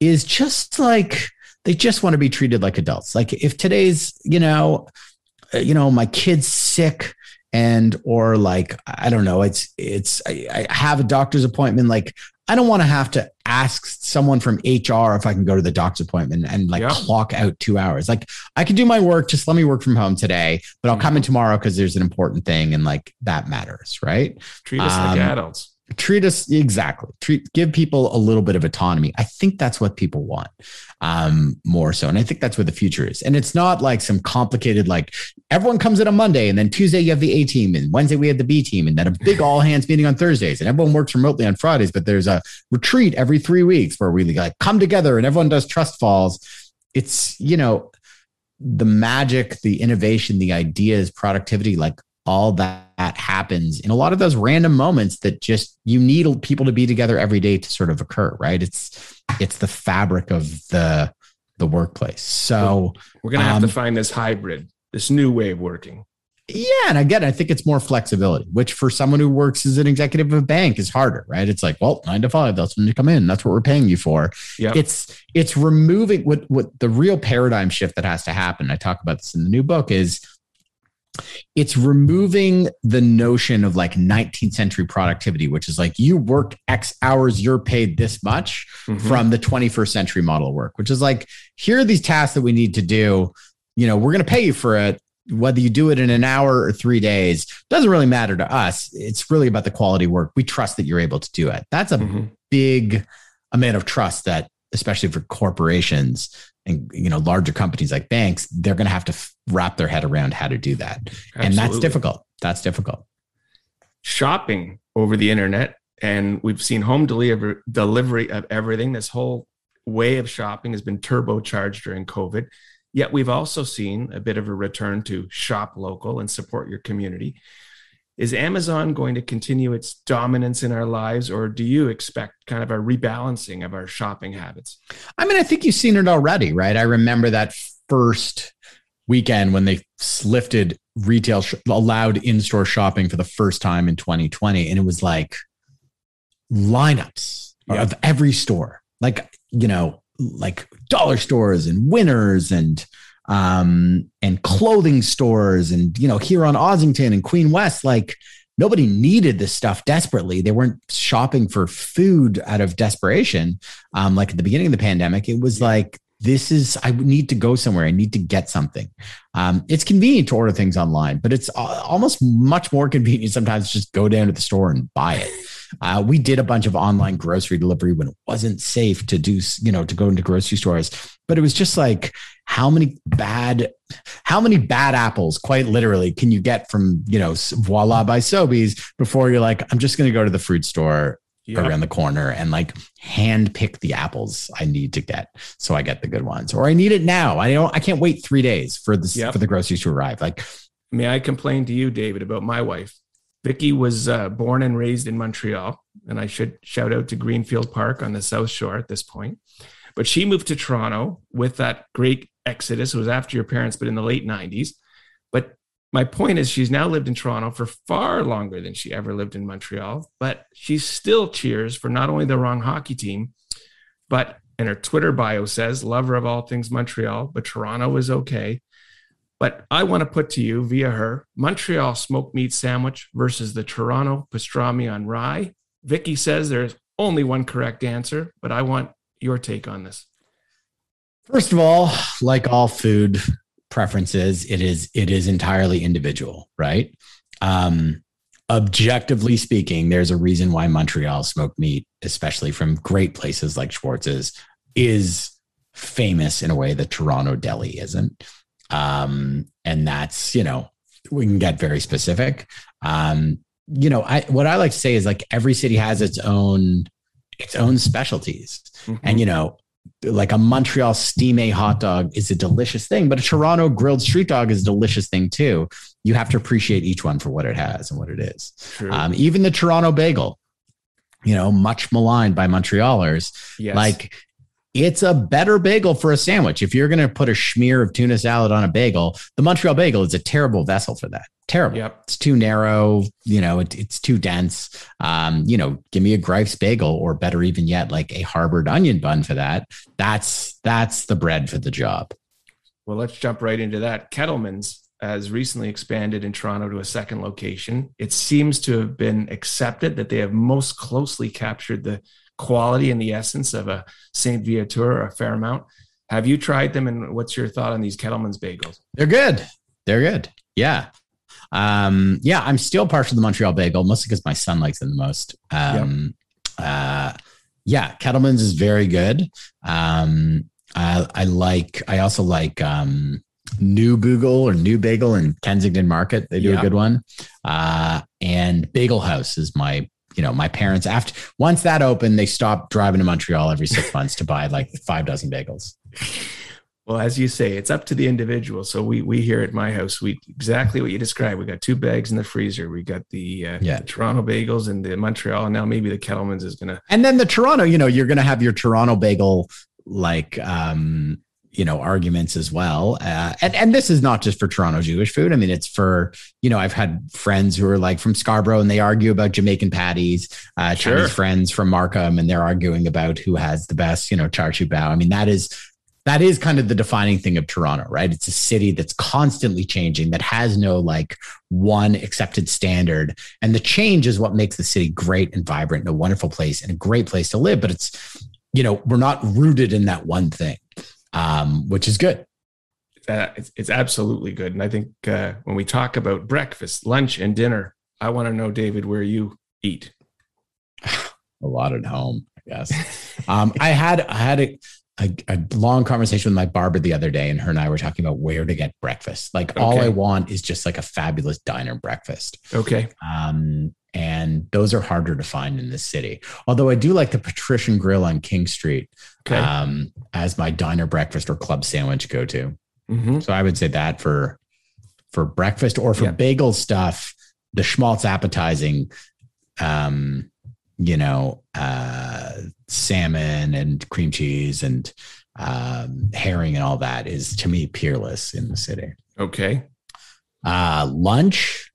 is just like they just want to be treated like adults. Like if today's, you know, uh, you know, my kid's sick and or like I don't know, it's it's I, I have a doctor's appointment like I don't want to have to ask someone from HR if I can go to the doc's appointment and like yeah. clock out two hours. Like I can do my work, just let me work from home today, but I'll come in tomorrow because there's an important thing and like that matters, right? Treat us um, like adults treat us exactly. Treat give people a little bit of autonomy. I think that's what people want um more so and i think that's where the future is. And it's not like some complicated like everyone comes in on monday and then tuesday you have the a team and wednesday we have the b team and then a big all hands meeting on thursdays and everyone works remotely on fridays but there's a retreat every three weeks where we like come together and everyone does trust falls. It's you know the magic the innovation the ideas productivity like all that happens in a lot of those random moments that just you need people to be together every day to sort of occur right? It's it's the fabric of the the workplace. So we're gonna have um, to find this hybrid this new way of working. Yeah and again i think it's more flexibility which for someone who works as an executive of a bank is harder right? It's like well nine to five that's when you come in that's what we're paying you for. Yeah it's it's removing what what the real paradigm shift that has to happen i talk about this in the new book is it's removing the notion of like 19th century productivity, which is like you work X hours, you're paid this much mm-hmm. from the 21st century model of work, which is like, here are these tasks that we need to do. You know, we're going to pay you for it. Whether you do it in an hour or three days doesn't really matter to us. It's really about the quality work. We trust that you're able to do it. That's a mm-hmm. big amount of trust that, especially for corporations, and you know larger companies like banks they're going to have to wrap their head around how to do that. Absolutely. and that's difficult. That's difficult. Shopping over the internet and we've seen home delivery delivery of everything. This whole way of shopping has been turbocharged during covid. Yet we've also seen a bit of a return to shop local and support your community is Amazon going to continue its dominance in our lives, or do you expect kind of a rebalancing of our shopping habits? I mean, I think you've seen it already, right? I remember that first weekend when they lifted retail, sh- allowed in store shopping for the first time in 2020. And it was like lineups yeah. of every store, like, you know, like dollar stores and winners and um, and clothing stores and you know here on Ossington and Queen West like nobody needed this stuff desperately. They weren't shopping for food out of desperation um, like at the beginning of the pandemic. It was like this is i need to go somewhere. I need to get something. Um, it's convenient to order things online but it's almost much more convenient sometimes just go down to the store and buy it. Uh, we did a bunch of online grocery delivery when it wasn't safe to do, you know, to go into grocery stores. But it was just like, how many bad, how many bad apples, quite literally, can you get from, you know, voila by Sobeys before you're like, I'm just going to go to the fruit store around the corner and like hand pick the apples I need to get so I get the good ones. Or I need it now. I don't I can't wait 3 days for this yep. for the groceries to arrive. Like may I complain to you David about my wife? Vicky was uh, born and raised in Montreal and I should shout out to Greenfield Park on the South Shore at this point. But she moved to Toronto with that great exodus. It was after your parents, but in the late 90s. But my point is she's now lived in Toronto for far longer than she ever lived in Montreal, but she still cheers for not only the wrong hockey team, but and her Twitter bio says, lover of all things Montreal, but Toronto is okay. But I want to put to you via her Montreal smoked meat sandwich versus the Toronto pastrami on rye. Vicky says there's only one correct answer, but I want your take on this. First of all, like all food, preferences it is it is entirely individual right? Um objectively speaking there's a reason why montreal smoked meat especially from great places like schwartz's is famous in a way that toronto deli isn't. Um and that's you know we can get very specific. Um you know i what i like to say is like every city has its own its own specialties. Mm-hmm. and you know like a Montreal steam a hot dog is a delicious thing, but a Toronto grilled street dog is a delicious thing too. You have to appreciate each one for what it has and what it is. Um, even the Toronto bagel, you know, much maligned by Montrealers, yes. like it's a better bagel for a sandwich. If you're going to put a smear of tuna salad on a bagel, the Montreal bagel is a terrible vessel for that. Terrible. Yep. It's too narrow. You know, it, it's too dense. Um, you know, give me a Gryfe's bagel, or better even yet, like a Harbord onion bun for that. That's that's the bread for the job. Well, let's jump right into that. Kettleman's has recently expanded in Toronto to a second location. It seems to have been accepted that they have most closely captured the quality and the essence of a Saint Viateur or a Fairmount. Have you tried them, and what's your thought on these Kettleman's bagels? They're good. They're good. Yeah. Um, yeah, I'm still partial to the Montreal bagel, mostly because my son likes them the most. Um, yep. uh, yeah, Kettleman's is very good. Um, I, I like. I also like um, Nu Bügel or New Bagel in Kensington Market. They do yep. a good one. Uh, and Bagel House is my you know, my parents after once that opened, they stopped driving to Montreal every six months to buy like five dozen bagels. Well, as you say, it's up to the individual. So we we here at my house, we exactly what you described. We got two bags in the freezer. We got the, uh, yeah. the Toronto bagels and the Montreal, and now maybe the Kettleman's is gonna. And then the Toronto, you know, you're gonna have your Toronto bagel like um you know arguments as well uh, and and this is not just for toronto jewish food. I mean it's for you know i've had friends who are like from scarborough and they argue about jamaican patties uh sure. chinese friends from markham and they're arguing about who has the best you know char siu bao. I mean that is that is kind of the defining thing of toronto right? It's a city that's constantly changing that has no like one accepted standard. And the change is what makes the city great and vibrant and a wonderful place and a great place to live but it's you know we're not rooted in that one thing um, which is good. Uh, it's, it's, absolutely good. And I think uh, when we talk about breakfast, lunch, and dinner, I want to know, David, where you eat. a lot at home, I guess. um, I had I had a, a, a, long conversation with my barber the other day, and her and I were talking about where to get breakfast. Like okay. all I want is just like a fabulous diner breakfast. Okay. Um, and those are harder to find in the city. Although I do like the Patrician Grill on King Street okay. um, as my diner breakfast or club sandwich go to. Mm-hmm. So I would say that for for breakfast or for yeah. bagel stuff, the schmaltz appetizing, um, you know, uh, salmon and cream cheese and um, herring and all that is to me peerless in the city. Okay. Uh, lunch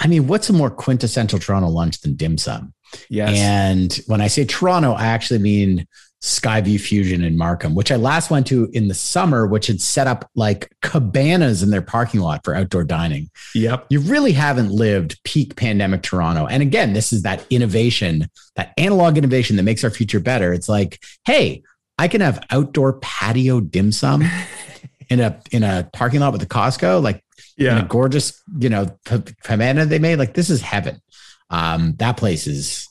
I mean, what's a more quintessential Toronto lunch than dim sum? Yes. And when I say Toronto, I actually mean Skyview Fusion in Markham, which I last went to in the summer, which had set up like cabanas in their parking lot for outdoor dining. Yep. You really haven't lived peak pandemic Toronto. And again, this is that innovation, that analog innovation that makes our future better. It's like, hey, I can have outdoor patio dim sum in a in a parking lot with a Costco. Like yeah, gorgeous, you know, cabana they made. Like this is heaven. Um, that place is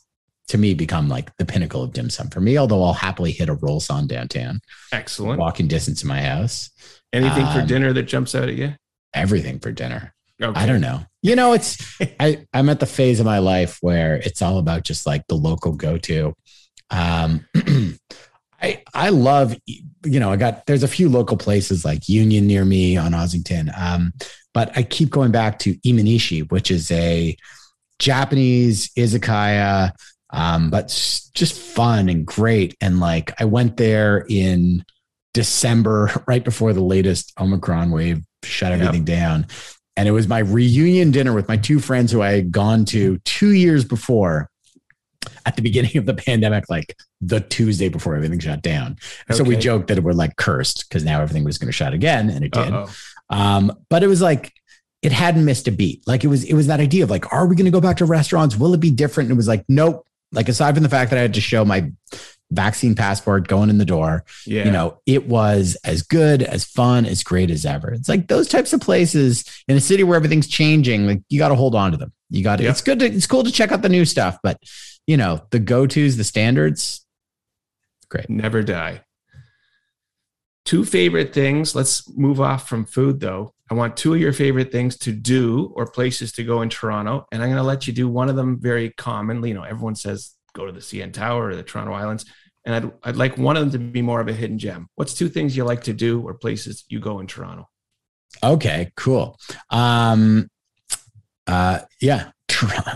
to me become like the pinnacle of dim sum for me. Although I'll happily hit a roll on downtown, Excellent. walking distance to my house. Anything for Um, dinner that jumps out at you? Everything for dinner. Okay. I don't know. You know, it's I I'm at the phase of my life where it's all about just like the local go to. Um, I I love you know I got there's a few local places like Union near me on Ossington, um, but I keep going back to Imanishi, which is a Japanese izakaya, um, but just fun and great. And like I went there in December, right before the latest Omicron wave shut Yep. everything down. And it was my reunion dinner with my two friends who I had gone to two years before at the beginning of the pandemic, like the Tuesday before everything shut down. And So we joked that it were like cursed because now everything was going to shut again, and it did. Um, but it was like it hadn't missed a beat. Like it was it was that idea of like, are we going to go back to restaurants? Will it be different? And it was like, nope. Like aside from the fact that I had to show my vaccine passport going in the door, Yeah. you know, it was as good, as fun, as great as ever. It's like those types of places in a city where everything's changing. Like you got to hold on to them. You got to. Yeah. It's good to. It's cool to check out the new stuff, but you know, the go tos, the standards. Great. never die. Two favorite things. Let's move off from food though. I want two of your favorite things to do or places to go in Toronto. And I'm going to let you do one of them very commonly. You know, everyone says go to the CN Tower or the Toronto Islands. And I'd, I'd like one of them to be more of a hidden gem. What's two things you like to do or places you go in Toronto? Okay, cool. Um, uh, yeah.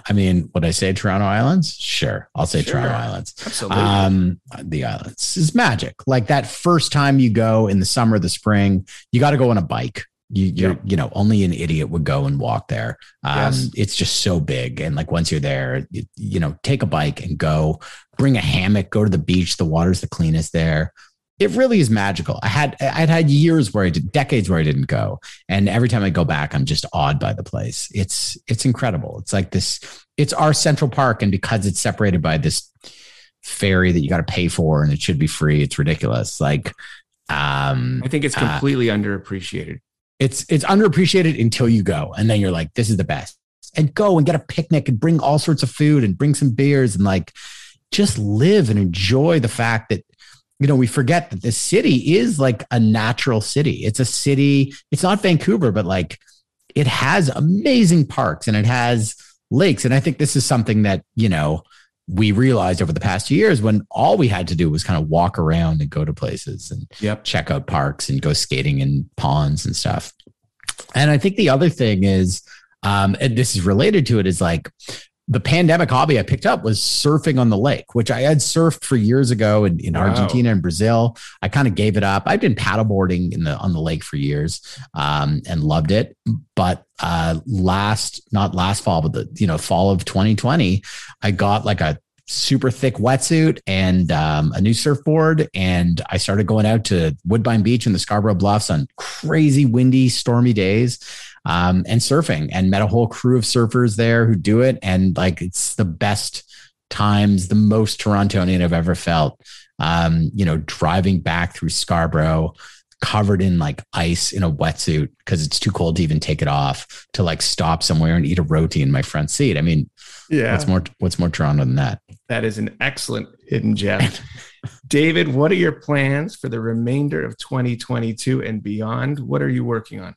I mean, would I say Toronto Islands? Sure, I'll say Sure. Toronto Islands. Absolutely. Um, the islands is magic. Like that first time you go in the summer, the spring, you got to go on a bike. You, you're, Yeah. you know, only an idiot would go and walk there. Um, Yes. It's just so big, and like once you're there, you, you know, take a bike and go. Bring a hammock. Go to the beach. The water's the cleanest there. It really is magical. I had I'd had years where I did decades where I didn't go, and every time I go back, I'm just awed by the place. It's it's incredible. It's like this. It's our Central Park, and because it's separated by this ferry that you got to pay for, and it should be free. It's ridiculous. Like, um, I think it's uh, completely underappreciated. it's it's underappreciated until you go, and then you're like, this is the best. And go and get a picnic and bring all sorts of food and bring some beers and like just live and enjoy the fact that you know we forget that this city is like a natural city. It's a city. It's not Vancouver, but like it has amazing parks and it has lakes. And I think this is something that you know we realized over the past years when all we had to do was kind of walk around and go to places and Yep. check out parks and go skating in ponds and stuff. And I think the other thing is, um, and this is related to it, is like the pandemic hobby I picked up was surfing on the lake, which I had surfed for years ago in, in Wow. Argentina and Brazil. I kind of gave it up. I've been paddleboarding in the on the lake for years um, and loved it. But uh, last, not last fall, but the you know fall of 2020, I got like a super thick wetsuit and um, a new surfboard. And I started going out to Woodbine Beach and the Scarborough Bluffs on crazy, windy, stormy days um, and surfing and met a whole crew of surfers there who do it. And like, it's the best times, the most Torontonian I've ever felt. Um, you know, driving back through Scarborough, covered in like ice in a wetsuit because it's too cold to even take it off to like stop somewhere and eat a roti in my front seat. I mean, Yeah. what's more, what's more Toronto than that? That is an excellent hidden gem. David, what are your plans for the remainder of 2022 and beyond? What are you working on?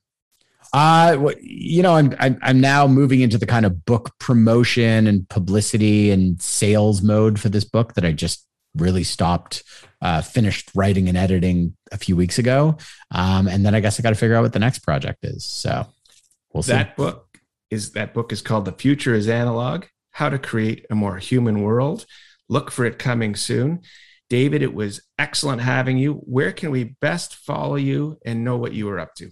Uh, you know, I'm, I'm I'm now moving into the kind of book promotion and publicity and sales mode for this book that I just really stopped, uh, finished writing and editing a few weeks ago. Um, and then I guess I got to figure out what the next project is. So we'll see. That book is that book is called The Future is Analog: How to Create a More Human World. Look for it coming soon. David, it was excellent having you. Where can we best follow you and know what you are up to?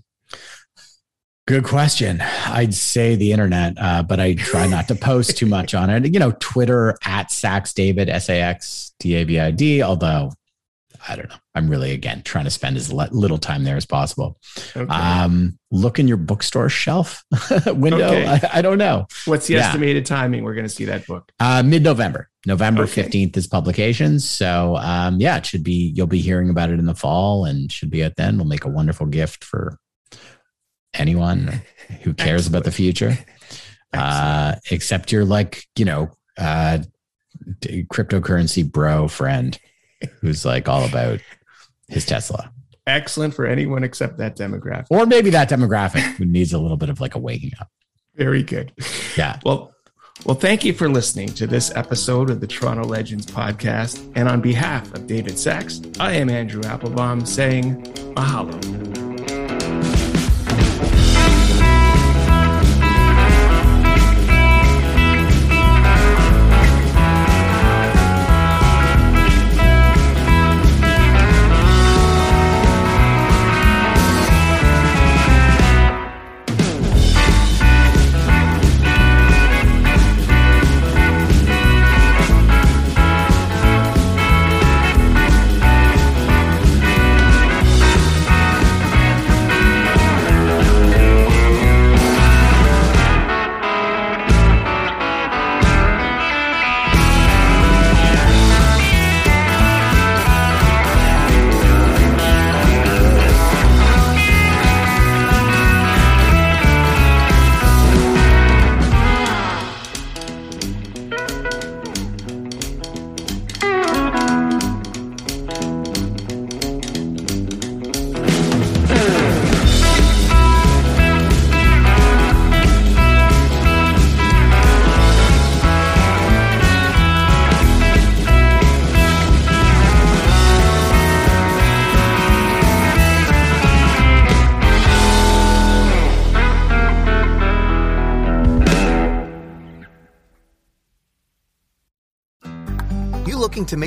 Good question. I'd say the internet, uh, but I try not to post too much on it. You know, Twitter at Sax David, S A X D A V I D, although I don't know. I'm really, again, trying to spend as li- little time there as possible. Okay. Um, look in your bookstore shelf window. Okay. I, I don't know. What's the yeah. estimated timing we're going to see that book? Uh, Mid November, November Okay. 15th is publication. So, um, yeah, it should be, you'll be hearing about it in the fall and should be out then. We'll make a wonderful gift for anyone who cares about the future. Uh, except you're like, you know, uh, cryptocurrency bro friend who's like all about his Tesla. Excellent for anyone except that demographic. Or maybe that demographic who needs a little bit of like a waking up. Very good. Yeah. Well, well, thank you for listening to this episode of the Toronto Legends podcast. And on behalf of David Sax, I am Andrew Applebaum saying mahalo.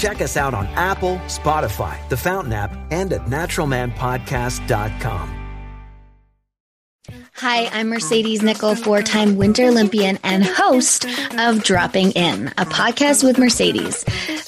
Check us out on Apple, Spotify, the Fountain app, and at naturalmanpodcast.com. Hi, I'm Mercedes Nicoll, four time Winter Olympian and host of Dropping In, a podcast with Mercedes.